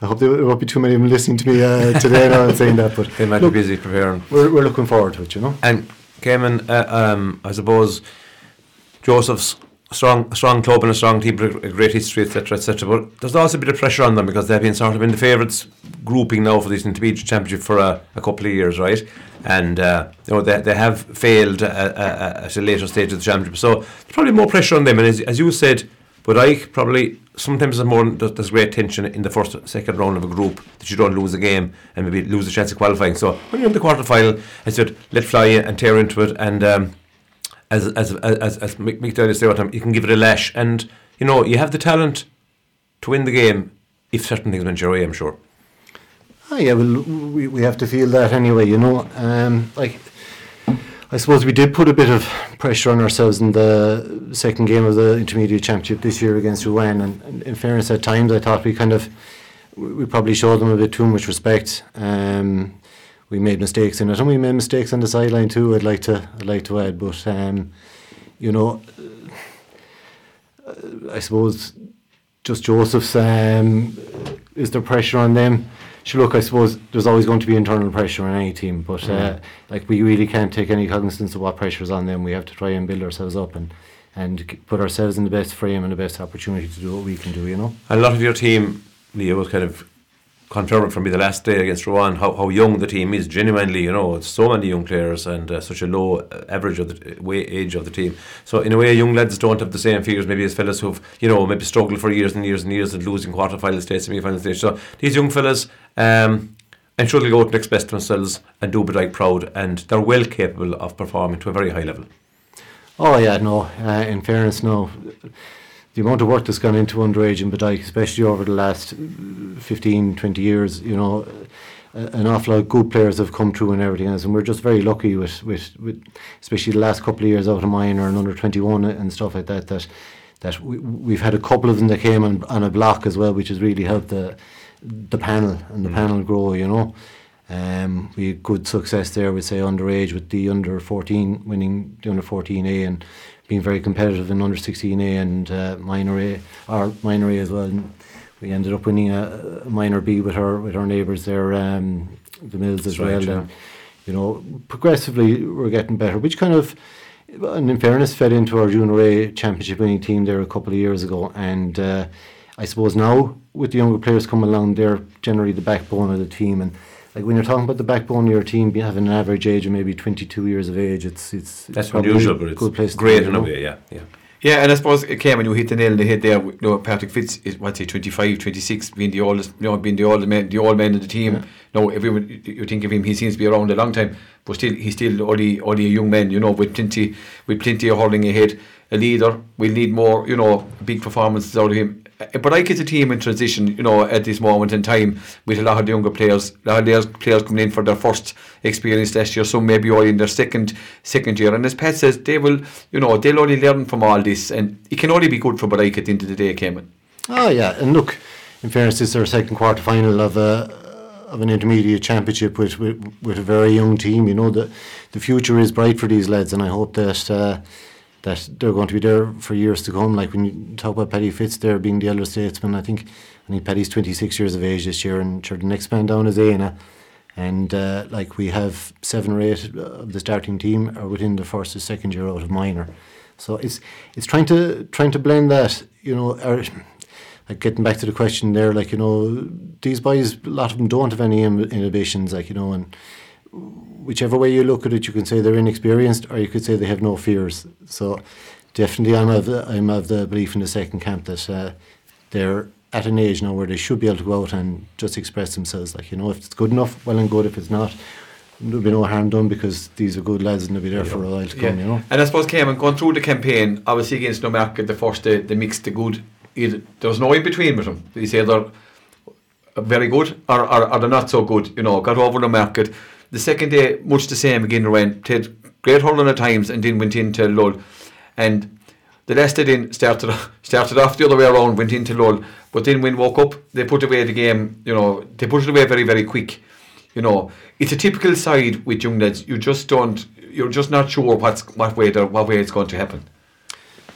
I hope there won't be too many of them listening to me uh, today now and saying that. But They might look, be busy preparing. We're, we're looking forward to it. You know. And Cayman, uh, um, I suppose Joseph's strong, strong club and a strong team, a great history, etc., etc. But there's also a bit of pressure on them because they've been sort of in the favourites grouping now for this intermediate championship for a, a couple of years, right? And uh, you know they, they have failed uh, at a later stage of the championship, so there's probably more pressure on them. And as, as you said, but I probably sometimes there's more there's great tension in the first second round of a group that you don't lose a game and maybe lose a chance of qualifying. So when you're in the quarter final, I said let fly and tear into it and. Um, as as as as Mick Daly time, you can give it a lash, and you know you have the talent to win the game if certain things went your way. I'm sure. Oh yeah, well, we, we have to feel that anyway, you know. Um, like, I suppose we did put a bit of pressure on ourselves in the second game of the intermediate championship this year against Ruan, and, and in fairness, at times I thought we kind of we we probably showed them a bit too much respect. Um, we made mistakes in it, and we made mistakes on the sideline too. I'd like to I'd like to add, but um, you know, uh, I suppose just Joseph's um, is there pressure on them? Sure, look, I suppose there's always going to be internal pressure on any team, but uh, like we really can't take any cognizance of what pressure is on them. We have to try and build ourselves up and and put ourselves in the best frame and the best opportunity to do what we can do. You know. A lot of your team, Leo, was kind of confirming for me the last day against Ruan how, how young the team is. Genuinely, you know, so many young players and uh, such a low uh, average of the uh, way, age of the team. So in a way, young lads don't have the same fears maybe as fellas who've you know maybe struggled for years and years and years and losing quarter final stage, semi final stage. So these young fellas. Um, I'm sure they'll go out and express themselves and do Bodyke proud, and they're well capable of performing to a very high level. Oh yeah, no. Uh, in fairness, no. The amount of work that's gone into underage in Bodyke, especially over the last 15, 20 years, you know, an awful lot of good players have come through and everything else, and we're just very lucky with, with, with especially the last couple of years out of minor and under 21 and stuff like that, that that we, we've had a couple of them that came on, on a block as well, which has really helped the the panel and the panel grow, you know. Um, we had good success there, we say underage with the under 14 winning the under 14A and being very competitive in under 16A and uh, minor A or minor A as well. And we ended up winning a, a minor B with our with our neighbours there, um, the Mills as right, well. yeah. And, you know, progressively we're getting better, which kind of, and in fairness, fed into our junior A championship winning team there a couple of years ago, and uh, I suppose now with the younger players coming along, they're generally the backbone of the team. And like when you're talking about the backbone of your team having an average age of maybe 22 years of age, it's it's That's probably unusual, but it's good place to great be, in you a way. Yeah, yeah. Yeah, and I suppose it came when you hit the nail on the head there. You know, Patrick Fitz is what's he, 25, 26, being the oldest, you know, being the old man, the old man of the team. No, everyone you you think of him, he seems to be around a long time, but still, he's still only only a young man. You know, with plenty, with plenty of hurling ahead. A leader, we'll need more. You know, big performances out of him. Uh, But like it's a team in transition, you know, at this moment in time, with a lot of the younger players, a lot of the players coming in for their first experience last year, some maybe only in their second second year. And as Pat says, they will, you know, they'll only learn from all this, and it can only be good for Bodyke at the end of the day, Cayman. Oh yeah, and look, in fairness, this is our second quarter final of a of an intermediate championship with, with with a very young team. You know the the future is bright for these lads, and I hope that uh, that they're going to be there for years to come. Like when you talk about Paddy Fitz there being the elder statesman, I think I think Paddy's twenty six years of age this year, and sure the next man down is Aina. And uh, like we have seven or eight of the starting team are within the first or second year out of minor, so it's it's trying to trying to blend that. You know, our, like getting back to the question there, like you know, these boys, a lot of them don't have any in- inhibitions, like you know, and whichever way you look at it, you can say they're inexperienced, or you could say they have no fears. So, definitely, I'm of the, I'm of the belief in the second camp that uh, they're at an age now where they should be able to go out and just express themselves. Like you know, if it's good enough, well and good. If it's not, there'll be no harm done because these are good lads and they'll be there for a while to come. You know. And I suppose Cayman going through the campaign, obviously against Newmarket, the first, the, the mixed, the good, either, there was no in between with them. Either very good or, or, or they're not so good, you know, got over the market. The second day, much the same again, went, played great hurling at times and then went into lull. And the last they then started started off the other way around, went into lull. But then when woke up, they put away the game, you know, they put it away very, very quick. You know, it's a typical side with young lads. You just don't, you're just not sure what's what way they're- what way it's going to happen.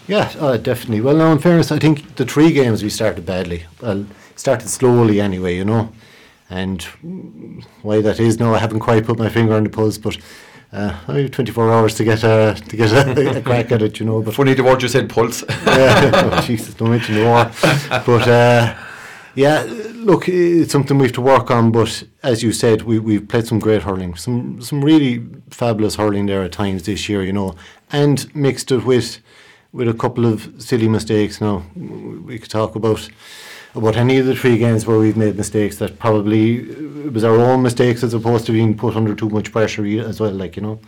Yeah, uh, definitely. Well, now in fairness, I think the three games we started badly. Well, started slowly anyway, you know. And mm, why that is, no, I haven't quite put my finger on the pulse, but uh, I have 24 hours to get a to get a, a crack at it, you know. But Funny the word you said, pulse. yeah, oh, Jesus, don't mention the war. But uh, yeah, look, it's something we have to work on. But as you said, we we've played some great hurling, some some really fabulous hurling there at times this year, you know, and mixed it with with a couple of silly mistakes. Now we could talk about about any of the three games where we've made mistakes that probably it was our own mistakes as opposed to being put under too much pressure as well, like you know.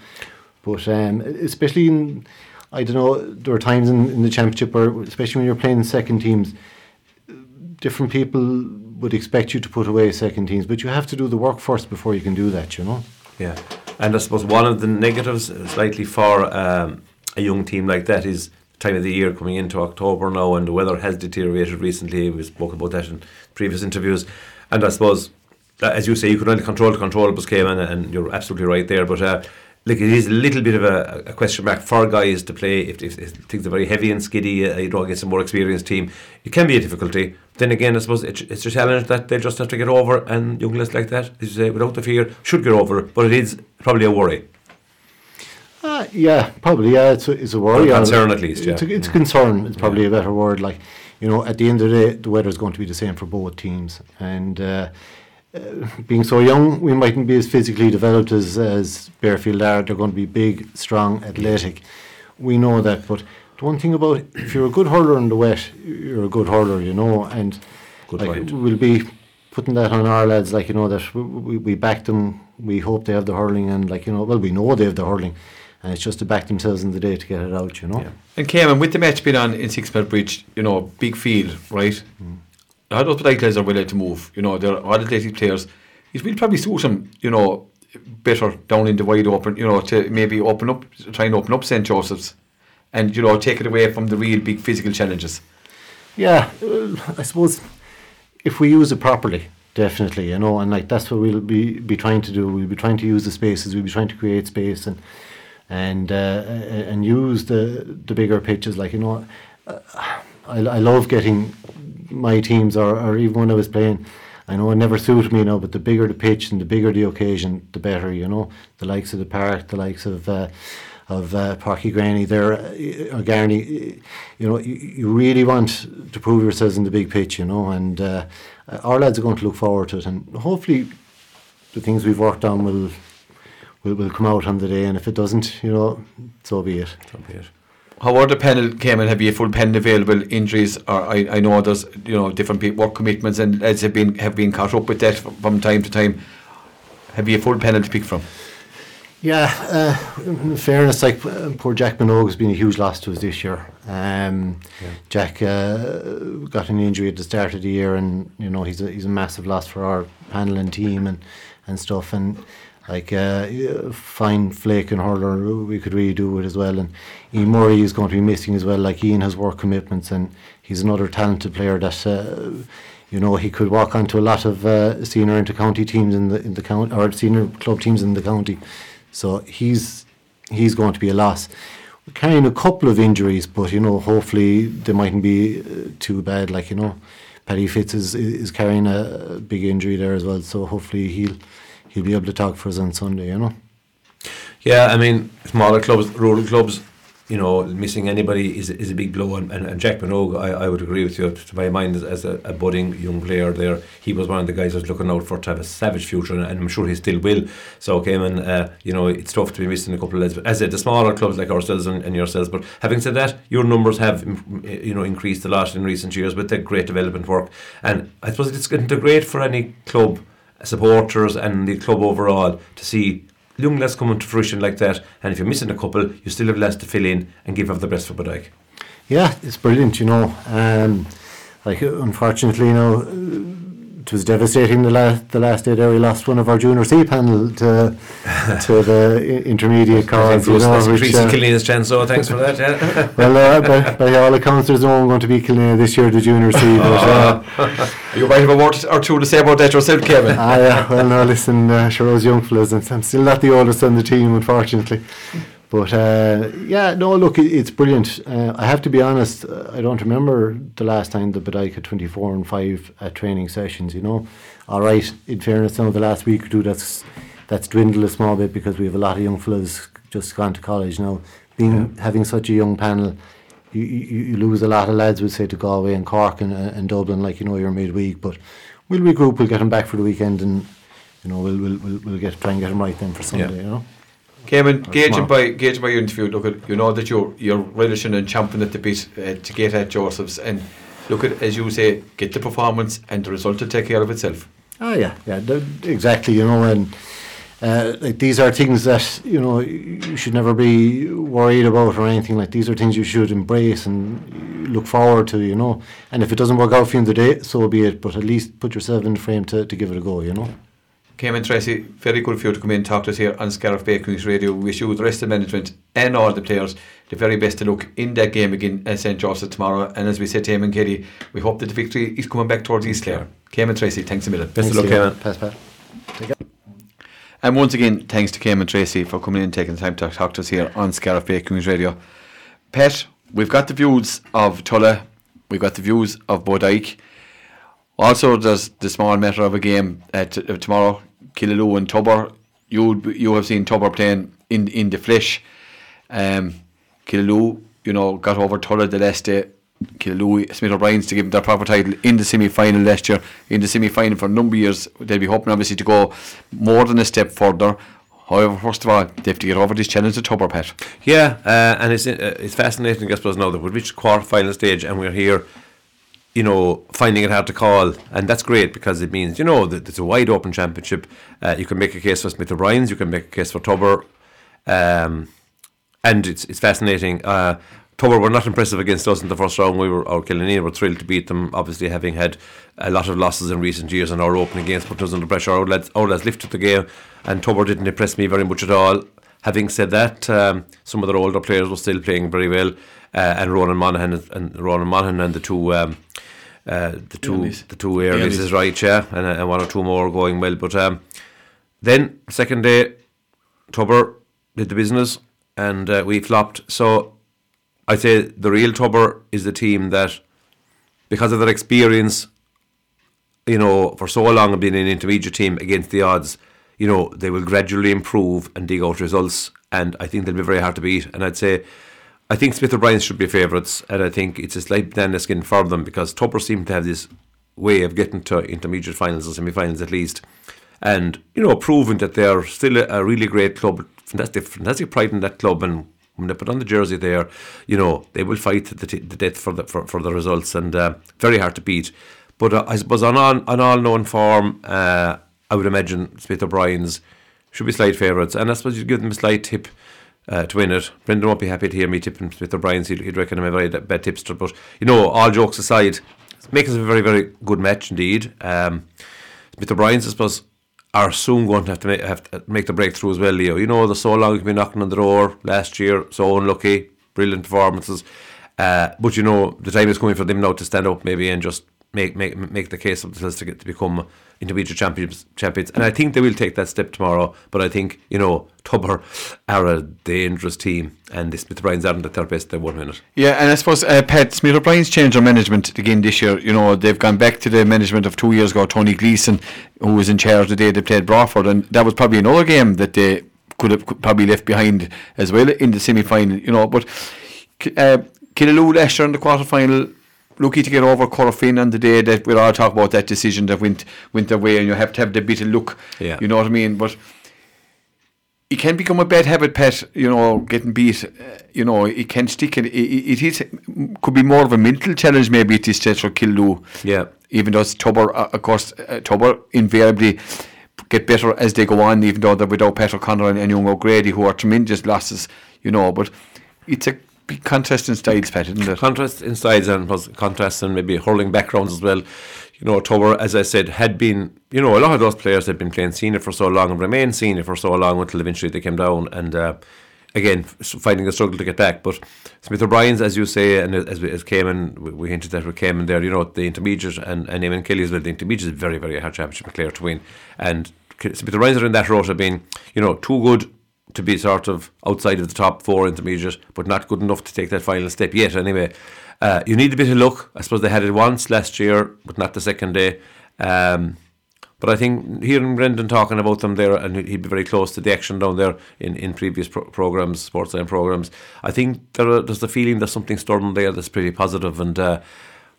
But um, especially in, I don't know, there are times in, in the championship where, especially when you're playing second teams, different people would expect you to put away second teams, but you have to do the work first before you can do that, you know. Yeah, and I suppose one of the negatives, slightly for um, a young team like that, is time of the year coming into October now, and the weather has deteriorated recently. We spoke about that in previous interviews, and I suppose, uh, as you say, you could only control the controllables came in, and you're absolutely right there. But uh, like it is a little bit of a, a question mark for guys to play if, if, if things are very heavy and skiddy. Uh, you know, against a more experienced team, it can be a difficulty. Then again, I suppose it's, it's a challenge that they just have to get over, and young like that, as you say, without the fear, should get over. But it is probably a worry. Uh, yeah, probably. Yeah, it's a, it's a worry. Or a concern at least, It's, yeah. a, it's a concern. It's probably a better word. Like, you know, at the end of the day, the weather is going to be the same for both teams. And uh, uh, being so young, we mightn't be as physically developed as, as Barefield are. They're going to be big, strong, athletic. We know that. But the one thing about if you're a good hurler in the wet, you're a good hurler, you know. And Good like, point. we'll be putting that on our lads, like, you know, that we, we, we back them. We hope they have the hurling. And, like, you know, well, we know they have the hurling. And it's just to back themselves in the day to get it out, you know. Yeah. And Cayman, with the match being on in Six Mile Bridge, you know, big field, right? Mm. How those players are willing to move, you know, they're all athletic players. It will probably suit them, you know, better down in the wide open, you know, to maybe open up, try and open up St. Joseph's and, you know, take it away from the real big physical challenges. Yeah, I suppose if we use it properly, definitely, you know, and like that's what we'll be be trying to do. We'll be trying to use the spaces. We'll be trying to create space and and uh, and use the the bigger pitches. Like you know, uh, I I love getting my teams or or even when I was playing. I know it never suited me you now, but the bigger the pitch and the bigger the occasion, the better. You know, the likes of the park, the likes of. Uh, of uh, Parky Granny there, uh, Garney, you know, you, you really want to prove yourselves in the big pitch, you know, and uh, our lads are going to look forward to it, and hopefully the things we've worked on will will, will come out on the day, and if it doesn't, you know, so be it. So be it. How are the panel came and have you a full pen available injuries or I, I know there's you know different people, work commitments and lads have been have been caught up with that from, time to time. Have you a full panel to pick from? Yeah, uh, in fairness, like uh, poor Jack Minogue has been a huge loss to us this year. Um, Jack uh, got an injury at the start of the year, and you know he's a, he's a massive loss for our panel and team and, and stuff. And like uh, fine flake and hurler, we could really do it as well. And Ian Murray is going to be missing as well. Like Ian has work commitments, and he's another talented player that. Uh, you know, he could walk onto a lot of uh, senior inter-county teams in the in the county or senior club teams in the county. So he's he's going to be a loss. We're carrying a couple of injuries, but you know, hopefully they mightn't be uh, too bad. Like you know, Paddy Fitz is is carrying a big injury there as well. So hopefully he'll he'll be able to talk for us on Sunday. You know. Yeah, I mean, smaller clubs, rural clubs, you know, missing anybody is, is a big blow. And, and, and Jack Minogue, I, I would agree with you. To my mind, as, as a, a, budding young player there, he was one of the guys I was looking out for to have a savage future, and, and I'm sure he still will. So, okay, and uh, you know, it's tough to be missing a couple of lads. But as I said, the smaller clubs like ourselves and, and yourselves. But having said that, your numbers have, you know, increased a lot in recent years with the great development work. And I suppose it's great for any club supporters and the club overall to see young lads coming to fruition like that, and if you're missing a couple, you still have less to fill in and give up the best for Bodyke. Yeah, it's brilliant, you know. Um, like unfortunately, you know, it was devastating the last the last day there. We lost one of our junior C panel to to the intermediate cause. You know, which, uh, Kilnea's chance. So thanks for that. Yeah. well, uh, by, by all accounts, there's no one going to be Kilnea this year, the junior C. But, uh, you might have a word or two to say about that yourself, Kevin. ah, yeah. Well, no, listen, uh, sure, I was young fellas, and I'm still not the oldest on the team, unfortunately. But uh, yeah, no, look, it, it's brilliant. Uh, I have to be honest, uh, I don't remember the last time the had 24 and 5 at training sessions, you know. All right, in fairness, now the last week or two, that's, that's dwindled a small bit because we have a lot of young fellas just gone to college now. Being yeah. Having such a young panel, you, you, you, lose a lot of lads, We'd say, to Galway and Cork and, and Dublin, like, you know, you're midweek. But we'll regroup, we'll get them back for the weekend and, you know, we'll, we'll, we'll, we'll get, try and get them right then for Sunday, yeah. you know. Cayman, gauging by gauging by your interview, look at you know that you're you're relishing and champing at the bit uh, to get at Joseph's and look at as you say, get the performance and the result to take care of itself. Oh yeah, yeah, exactly. You know, and uh, like these are things that you know you should never be worried about or anything. Like these are things you should embrace and look forward to. You know, and if it doesn't work out for you in the day, so be it. But at least put yourself in the frame to, to give it a go. You know. Cayman Tracy, very good for you to come in and talk to us here on Scariff Bay Community Radio. We wish you, the rest of the management, and all the players the very best to look in that game again at St. Joseph tomorrow. And as we said to him and Katie, we hope that the victory is coming back towards East Clare. Cayman Tracy, thanks a million. Best of luck, Cayman. Pass, pass. And once again, thanks to Cayman Tracy for coming in and taking the time to talk to us here on Scariff Bay Community Radio. Pet, we've got the views of Tulla, we've got the views of Bodyke. Also, there's the small matter of a game uh, t- uh, tomorrow Killaloe and Tubber. You you have seen Tubber playing in in the flesh. Um, you know, got over Tulla the last day. Killaloe, Smith O'Brien's to give them their proper title in the semi final last year. In the semi final for a number of years, they'll be hoping obviously to go more than a step further. However, first of all, they have to get over this challenge to Tubber Pet. Yeah, uh, and it's uh, it's fascinating, I suppose, now that we've reached the quarter final stage and we're here you know, finding it hard to call, and that's great because it means you know that it's a wide open championship. Uh, you can make a case for Smith O'Brien's, you can make a case for Tubber, um, and it's it's fascinating. Uh, Tubber were not impressive against us in the first round. We were, our Killanena were thrilled to beat them. Obviously, having had a lot of losses in recent years, and our opening games put us under pressure. Our lads, our lads lifted the game, and Tubber didn't impress me very much at all. Having said that, um, some of their older players were still playing very well, and Ronan Monaghan and Ronan Monaghan and the two. Um, uh, the two the two areas is right, yeah, and, uh, and one or two more going well. But um, then second day, Tubber did the business, and uh, we flopped. So I'd say the real Tubber is the team that, because of their experience, you know, for so long of being an intermediate team against the odds, you know, they will gradually improve and dig out results and I think they'll be very hard to beat. And I'd say, I think Smith O'Brien should be favourites, and I think it's a slight banana skin for them because Tubber seem to have this way of getting to intermediate finals or semi finals at least. And, you know, proving that they are still a, a really great club, fantastic, fantastic pride in that club. And when they put on the jersey there, you know, they will fight the, t- the death for the, for, for the results and uh, very hard to beat. But uh, I suppose on all, on all known form, uh, I would imagine Smith O'Brien's should be slight favourites. And I suppose you'd give them a slight tip uh, to win it. Brendan won't be happy to hear me tipping Smith O'Brien's. He'd, he'd reckon I'm a very bad tipster. But, you know, all jokes aside, make us a very, very good match indeed. Um, Smith O'Brien's, I suppose, are soon going to have to make, have to make the breakthrough as well, Leo. You know, there's so long you've been knocking on the door last year, so unlucky, brilliant performances. Uh, but you know, the time is coming for them now to stand up maybe and just make make make the case of themselves to get to become intermediate champions champions. And I think they will take that step tomorrow. But I think, you know, Tubber are a dangerous team and the Smith O'Brien's aren't at their best, they won't win. Yeah, and I suppose uh, Pat Smith O'Brien's changed their management again this year. You know, they've gone back to the management of two years ago, Tony Gleeson, who was in charge the day they played Broadford, and that was probably another game that they could have probably left behind as well in the semi final. You know, but uh, Killaloe last year in the quarter final lucky to get over Corofin on the day that we'll all talk about that decision that went went their way, and you have to have the bit of luck. Yeah. You know what I mean? But it can become a bad habit, Pat. You know, getting beat. Uh, you know, it can stick. It, it, it is could be more of a mental challenge maybe at this stage for Killaloe. Yeah. Even though it's Tubber, uh, of course, uh, Tubber invariably get better as they go on, even though they're without Patrick Conroy and Young O'Grady, who are tremendous losses. You know, but it's a contrast in styles, Pat, isn't it? Contrast in styles and plus contrast and maybe hurling backgrounds as well. You know, Tubber, as I said, had been, you know, a lot of those players had been playing senior for so long and remained senior for so long until eventually they came down and, uh, again, finding a struggle to get back. But Smith O'Brien's, as you say, and as, as Cayman, we, we hinted that with Cayman there, you know, the intermediate and, and Eamon Kelly as well, the intermediate is very, very hard championship player to win. And Smith O'Brien's are in that rota being, you know, too good to be sort of outside of the top four intermediate, but not good enough to take that final step yet. Anyway, uh, you need a bit of luck. I suppose they had it once last year, but not the second day. Um, but I think hearing Brendan talking about them there, and he'd be very close to the action down there in, in previous pro- programs, sports line programs. I think there are, there's the feeling there's something stirring there that's pretty positive, and uh,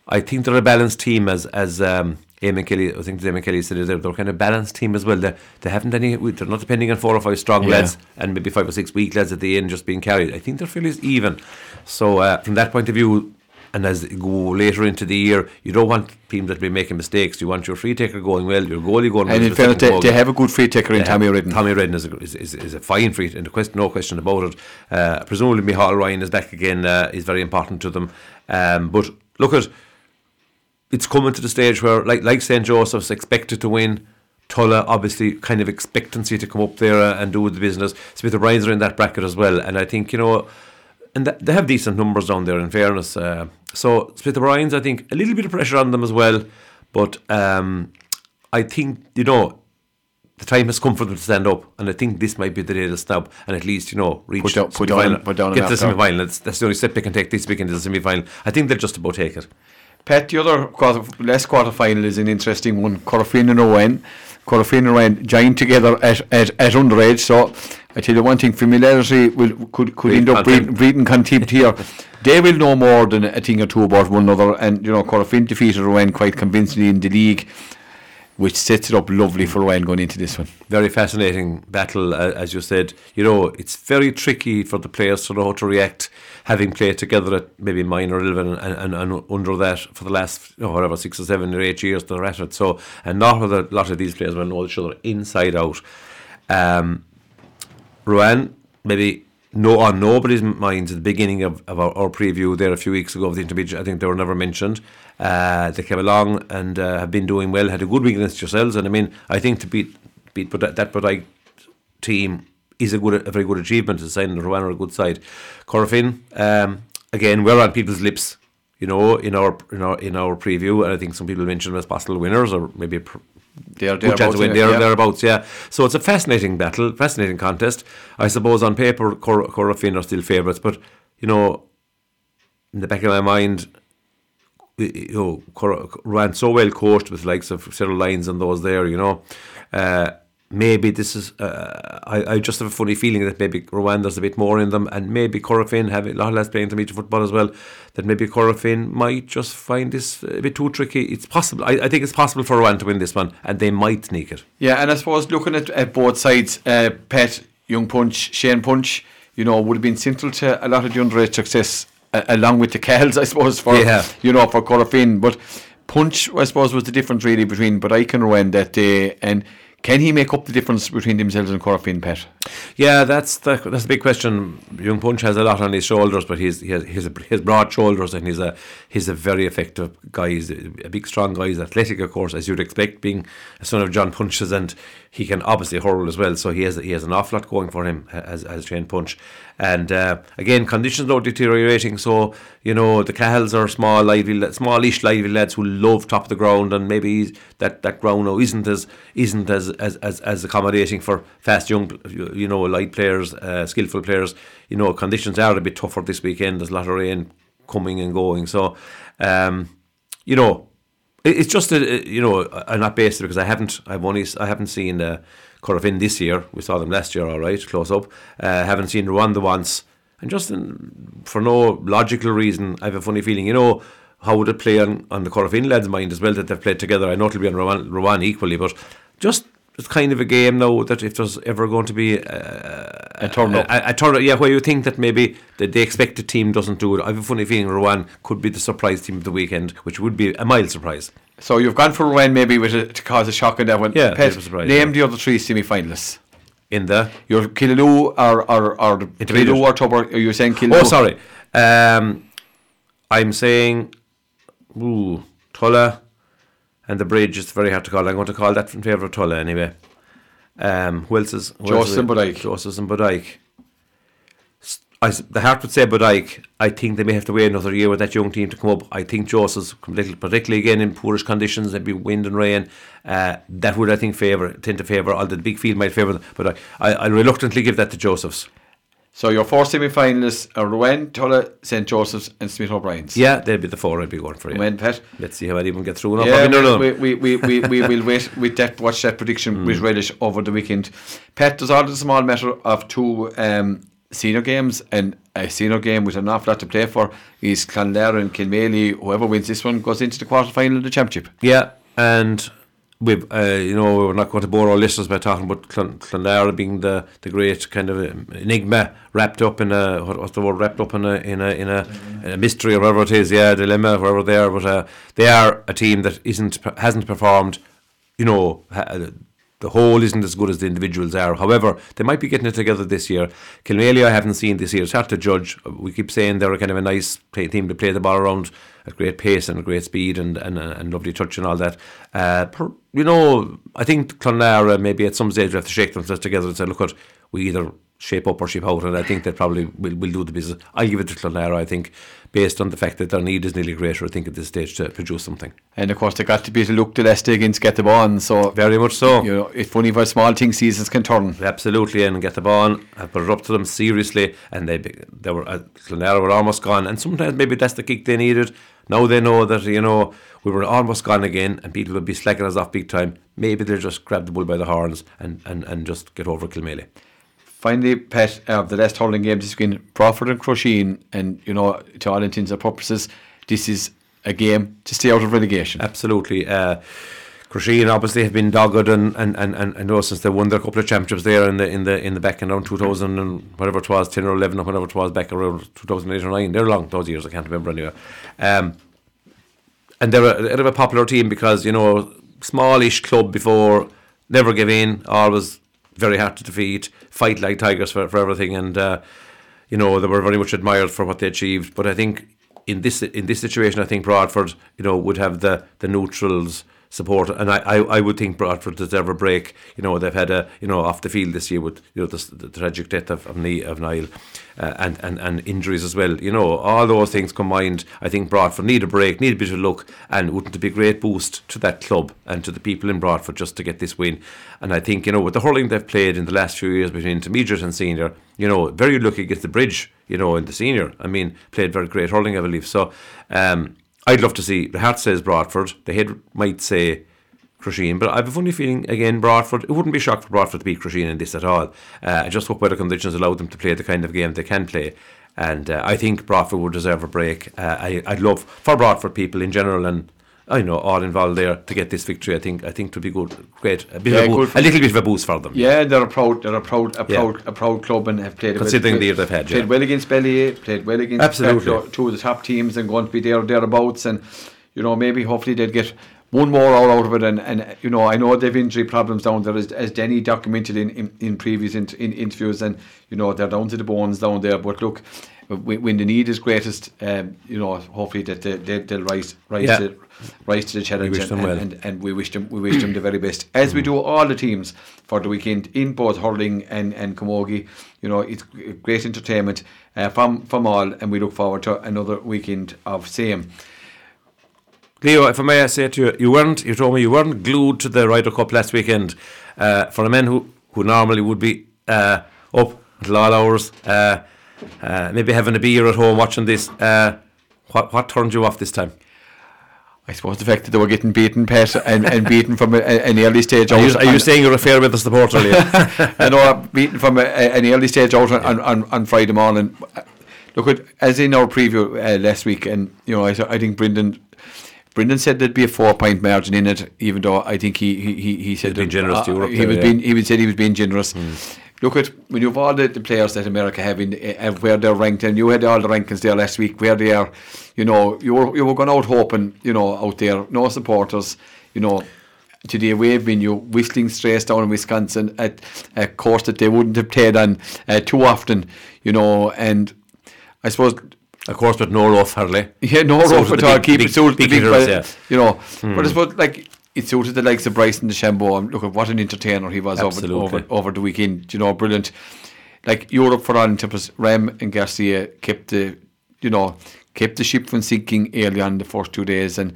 I think they're a balanced team as as um, Eamon Kelly, I think Eamon Kelly said they're, they're kind of balanced team as well. They, they haven't any, they're not depending on four or five strong Yeah. lads and maybe five or six weak lads at the end just being carried. I think they're fairly even. So uh, from that point of view, and as you go later into the year, you don't want teams that be making mistakes. You want your free taker going well, your goalie going well. And in fairness, they, have a good free taker in Tommy Redden. Tommy Redden is a, is, is, is a fine free, and question, no question about it. Uh, presumably, Michal Ryan is back again. Uh, is very important to them. Um, but look at it's coming to the stage where, like like St Joseph's expected to win. Tulla obviously kind of expectancy to come up there uh, and do the business. Smith O'Brien's are in that bracket as well, and I think you know, and th- they have decent numbers down there. In fairness, uh, so Smith O'Brien's I think a little bit of pressure on them as well, but um, I think you know the time has come for them to stand up, and I think this might be the day to snub and at least you know reach Put down- put down- put down get to the semi final. That's, that's the only step they can take this weekend is the semi final. I think they'll just about take it. Pat, the other quarter, last quarter final is an interesting one. Corofin and Owen. Corofin and Owen joined together at, at, at underage. So I tell you one thing, familiarity will could could Breed end up breeding, contempt. breeding contempt here. they will know more than a thing or two about one another. And you know, Corofin defeated Owen quite convincingly in the league, which sets it up lovely for Owen going into this one. very fascinating battle, uh, as you said. You know, it's very tricky for the players to know how to react, having played together at maybe minor eleven and, and, and under that for the last, you know, whatever, six or seven or eight years they're at it. So, and not a lot of these players will know each other inside out. Um, Ruan, maybe no on nobody's minds at the beginning of, of our, our preview there a few weeks ago of the intermediate. I think they were never mentioned. Uh, they came along and uh, have been doing well. Had a good week against yourselves, and I mean, I think to beat beat but that, Bodyke team is a good a very good achievement. To sign Ruan are a good side. Corofin, um, again, we're on people's lips. You know, in our in our in our preview, and I think some people mentioned them as possible winners, or maybe a pr- They're, good to win thereabouts, there, yeah. thereabouts, yeah. So it's a fascinating battle, fascinating contest. I suppose on paper, Cor- Corofin are still favourites, but you know, in the back of my mind, you know, ran so well coached with likes of Cyril Lyons and those there, you know. Uh, maybe this is. Uh, I, I just have a funny feeling that maybe Ruan's a bit more in them, and maybe Corofin have a lot less playing intermediate football as well. That maybe Corofin might just find this a bit too tricky. It's possible. I, I think it's possible for Rwanda to win this one, and they might sneak it. Yeah, and I suppose looking at, at both sides, uh, Pet, Young Punch, Shane Punch, you know, would have been central to a lot of the underage success, uh, along with the Cals, I suppose, for Yeah. you know for Corofin. But Punch, I suppose, was the difference really between Bodyke and Ruan that day. And can he make up the difference between themselves and Corofin, Pet? Yeah, that's the that's a big question. Young Punch has a lot on his shoulders, but he's he has, a, broad shoulders, and he's a he's a very effective guy. He's a, big, strong guy. He's athletic, of course, as you'd expect, being a son of John Punches, and he can obviously hurl as well. So he has he has an awful lot going for him as as Shane Punch. And uh, again, conditions are deteriorating. So you know the Cahals are small, lively, smallish, lively lads who love top of the ground, and maybe that that ground now isn't as isn't as as, as, as accommodating for fast young, you know, light players, uh, skillful players. You know, conditions are a bit tougher this weekend. There's a lot of rain coming and going. So, um, you know, it- it's just a, you know I'm not based because I haven't I've only I haven't seen uh, Corofin this year. We saw them last year, all right, close up. Uh, haven't seen Ruan once, and just in, for no logical reason, I have a funny feeling. You know, how would it play on on the Corofin lads' mind as well that they've played together? I know it'll be on Ruan, Ruan equally, but just. It's kind of a game now that if there's ever going to be a, A turn up. a, a turn up, yeah, where you think that maybe the, the expected team doesn't do it. I have a funny feeling Ruan could be the surprise team of the weekend, which would be a mild surprise. So you've gone for Ruan maybe with a, to cause a shock in that one. Yeah, Pet, surprise, name yeah. the other three semi-finalists. In the Your Killaloe or or or. Killaloe or Tubber? Are you saying Killaloe? oh, sorry, um, I'm saying, ooh, Tulla and the bridge is very hard to call. I'm going to call that in favour of Tulla anyway. Um, who else is who else is Joseph and it? Joseph and Bodyke. S- I the heart would say Bodyke. I think they may have to wait another year with that young team to come up. I think Joseph's particularly again in poorish conditions, there'd be wind and rain. Uh, that would, I think, favour tend to favour. Although the big field might favour them, but I, I, I reluctantly give that to Joseph's. So your four semi-finalists are Ruan, Tulla, St Joseph's, and Smith O'Brien's. Yeah, they'd be the four I'd be going for. Yeah. Ruan, Pet. Let's see how even get through. No, Yeah, probably none of we, we, we, we, we will wait with that, watch that prediction Hmm. with relish over the weekend. Pet, there's all the small matter of two um, senior games and a senior game with an awful lot to play for is Clonlara and Kilmaley. Whoever wins this one goes into the quarter final of the championship. Yeah, and we've uh, you know we're not going to bore our listeners by talking about Clon- being the, the great kind of um, enigma wrapped up in a what's the word wrapped up in a in a in a, in a mystery or whatever it is. Yeah, dilemma, wherever they are. But uh, they are a team that isn't hasn't performed. You know. Ha- the whole isn't as good as the individuals are. However, they might be getting it together this year. Kilmaley, I haven't seen this year. It's hard to judge. We keep saying they're kind of a nice play, team to play the ball around at great pace and great speed and, and, and lovely touch and all that. Uh, per, you know, I think Clonlara maybe at some stage we have to shake themselves together and say, look, what we either shape up or shape out, and I think they probably will, will do the business. I'll give it to Clonlara, I think, based on the fact that their need is nearly greater, I think, at this stage to produce something. And of course, they got to beat a look the last day against Get the Bond. So, Very much so. you know, it's funny what small things seasons can turn. Absolutely, and get the ball, I put it up to them seriously, and they they were uh, Clonlara were almost gone, and sometimes maybe that's the kick they needed. Now they know that you know we were almost gone again, and people would be slacking us off big time. Maybe they'll just grab the bull by the horns and, and, and just get over Kilmaley. Finally, Pet, uh, the last hurling game this weekend, Crawford and Crusheen, and you know, to all intents and purposes, this is a game to stay out of relegation. Absolutely. Uh, Crusheen obviously have been dogged and and, and, and, and know since they won their couple of championships there in the in the in the back in around two thousand and whatever it was, ten or eleven or whatever it was back around two thousand eight or nine. They're long those years, I can't remember anyway. Um, and they're a, they're a popular team because you know smallish club before, never give in, always very hard to defeat, fight like tigers for, for everything, and uh, you know they were very much admired for what they achieved. But I think in this in this situation, I think Broadford, you know, would have the the neutrals support, and I, I, I would think Broadford deserve a break. You know, they've had a you know off the field this year with you know the, the tragic death of of, of Niall, uh, and and and injuries as well. You know, all those things combined, I think Broadford need a break, need a bit of luck, and wouldn't it be a great boost to that club and to the people in Broadford just to get this win? And I think you know with the hurling they've played in the last few years between intermediate and senior, you know, very lucky against the bridge. You know, in the senior, I mean, played very great hurling, I believe. So. Um, I'd love to see the heart says Broadford. The head might say Crusheen, but I have a funny feeling again. Broadford. it wouldn't be shocked for Broadford to beat Crusheen in this at all. Uh, I just hope weather conditions allow them to play the kind of game they can play, and uh, I think Broadford would deserve a break. Uh, I, I'd love for Broadford people in general and I know all involved there to get this victory. I think I think to be good, great, a, bit Yeah, of a, good boo- a little bit of a boost for them. Yeah, they're a proud, they're a proud, a Yeah. proud, a proud club, and have played Considering well, the year they've had, Played yeah. well against Belly, played well against Absolutely. Two of the top teams, and going to be there thereabouts. And you know, maybe hopefully they'd get one more hour out of it. And, and you know, I know they've injury problems down there, as, as Denny documented in in, in previous in, in interviews, and you know they're down to the bones down there. But look. When when the need is greatest, um, you know, hopefully that they, they, they'll rise, rise, Yeah. to, rise to the challenge, wish and, well. and, and we wish them we wish them the very best as we do all the teams for the weekend in both hurling and and camogie you know it's great entertainment uh, from from all and we look forward to another weekend of same Leo, if I may I say to you, you weren't. You told me you weren't glued to the Ryder Cup last weekend. Uh, for a man who who normally would be uh, up until all hours, uh, uh, maybe having a beer at home watching this. Uh, what what turned you off this time? I suppose the fact that they were getting beaten Pat and, and beaten from a, an early stage Are out you, are you on- saying you're a fair weather supporter, Leo? I know beaten from a, an early stage out on, on, on Friday morning. Look at as in our preview uh, last week, and you know I, I think Brendan. Brendan said there'd be a four-point margin in it, even though I think he he, he, said been that, generous to Europe He was yeah. being he would said he was being generous. Look at when you've all the, the players that America have in uh, where they're ranked, and you had all the rankings there last week where they are. You know, you were you were going out hoping, you know, out there, no supporters, you know, Today to the away venue, Whistling Straits down in Wisconsin at a course that they wouldn't have played on uh, too often, you know, and I suppose of course, but no rough, hardly. yeah, no Suited rough at all. Keep big- it suited big big, hitters, well, yeah. Hmm. you know. But I suppose like it suited the likes of Bryson DeChambeau. And look at what an entertainer he was over, over over the weekend. You know, brilliant. Like Europe for all intents, Rahm and Garcia kept the, you know, kept the ship from sinking early on the first two days, and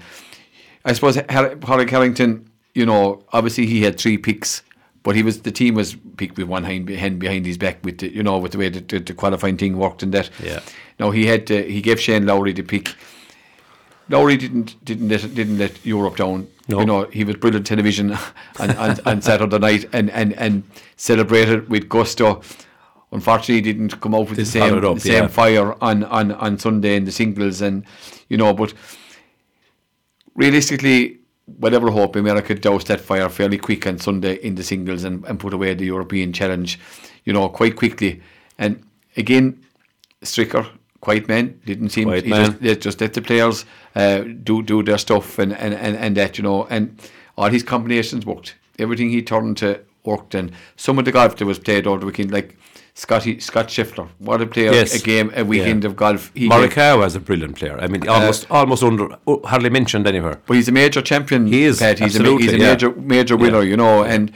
I suppose Har- Harry Carrington, you know, obviously he had three picks, but he was the team was picked with one hand, hand behind his back with the, you know with the way that the, the qualifying thing worked and that. Yeah. Now he had to, he gave Shane Lowry the pick. Lowry didn't didn't let didn't let Europe down. No. You know he was brilliant television on, on, on Saturday night and, and, and celebrated with gusto. Unfortunately, he didn't come out with Didn't the same up, the same yeah. fire on, on, on Sunday in the singles and you know, but realistically, whatever hope America doused that fire fairly quick on Sunday in the singles and, and put away the European challenge, you know, quite quickly. And again, Stricker, quiet man, didn't seem Quiet he man. Just, just let the players uh, do do their stuff and, and, and, and that, you know, and all his combinations worked. Everything he turned to worked and some of the golf that was played over the weekend, like Scotty Scott Scheffler, what a player Yes. a game, a weekend Yeah. of golf. He Morikawa was a brilliant player. I mean, almost almost under oh, hardly mentioned anywhere. But he's a major champion. He is, Pat. He's a, absolutely, he's a yeah. major major winner, Yeah. you know. And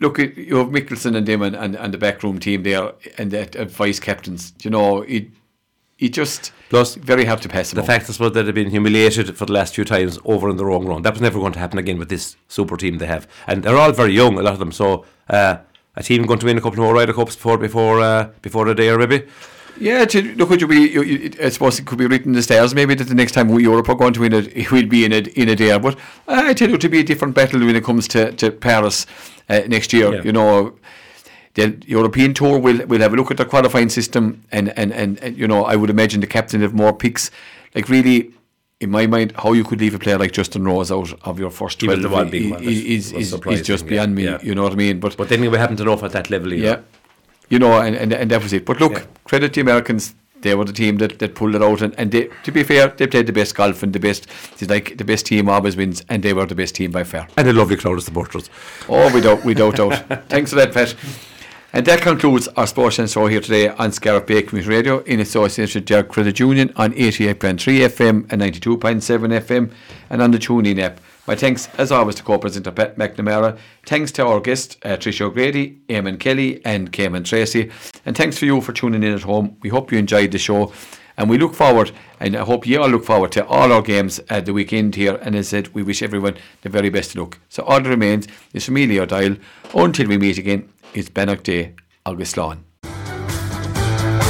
look, you have Mickelson and them and, and, and the backroom team there and the uh, vice captains. You know, it it just Plus, very hard to pass him The fact, I suppose, that they've been humiliated for the last few times over in the wrong run. That was never going to happen again with this super team they have. And they're all very young, a lot of them. So, uh, a team going to win a couple more Ryder Cups before before uh, before the day, or maybe. Yeah, to, look, would you be? You, you, I suppose it could be written in the stars. Maybe that the next time we Europe are going to win it, it will be in a in a day. But I tell you, it to be a different battle when it comes to to Paris uh, next year. Yeah. You know, the European Tour will will have a look at the qualifying system, and and, and and you know, I would imagine the captain have more picks. Like really. In my mind, how you could leave a player like Justin Rose out of your first He was twelve the one big one that is, was is, is, surprising, just yeah, beyond me. yeah. You know what I mean? But But then we happen to know at that level. either. yeah. You know, and, and, and that was it. But look, Yeah. credit the Americans. They were the team that, that pulled it out, and, and they, to be fair, they played the best golf and the best. It's like the best team always wins, and they were the best team by far. And a lovely crowd of supporters. Oh, without without doubt. Thanks for that, Pat. And that concludes our sports and show here today on Scariff Bay Community Radio in association with Derg Credit Union on 88.3 FM and 92.7 FM and on the TuneIn app. My thanks, as always, to co-presenter Pat McNamara. Thanks to our guests, uh, Trish O'Grady, Eamon Kelly and Cayman Tracy. And thanks for you for tuning in at home. We hope you enjoyed the show. And we look forward, and I hope you all look forward to all our games at the weekend here. And as I said, we wish everyone the very best of luck. So all that remains is from Dial. Until we meet again, it's Bannock Day, August Lawn.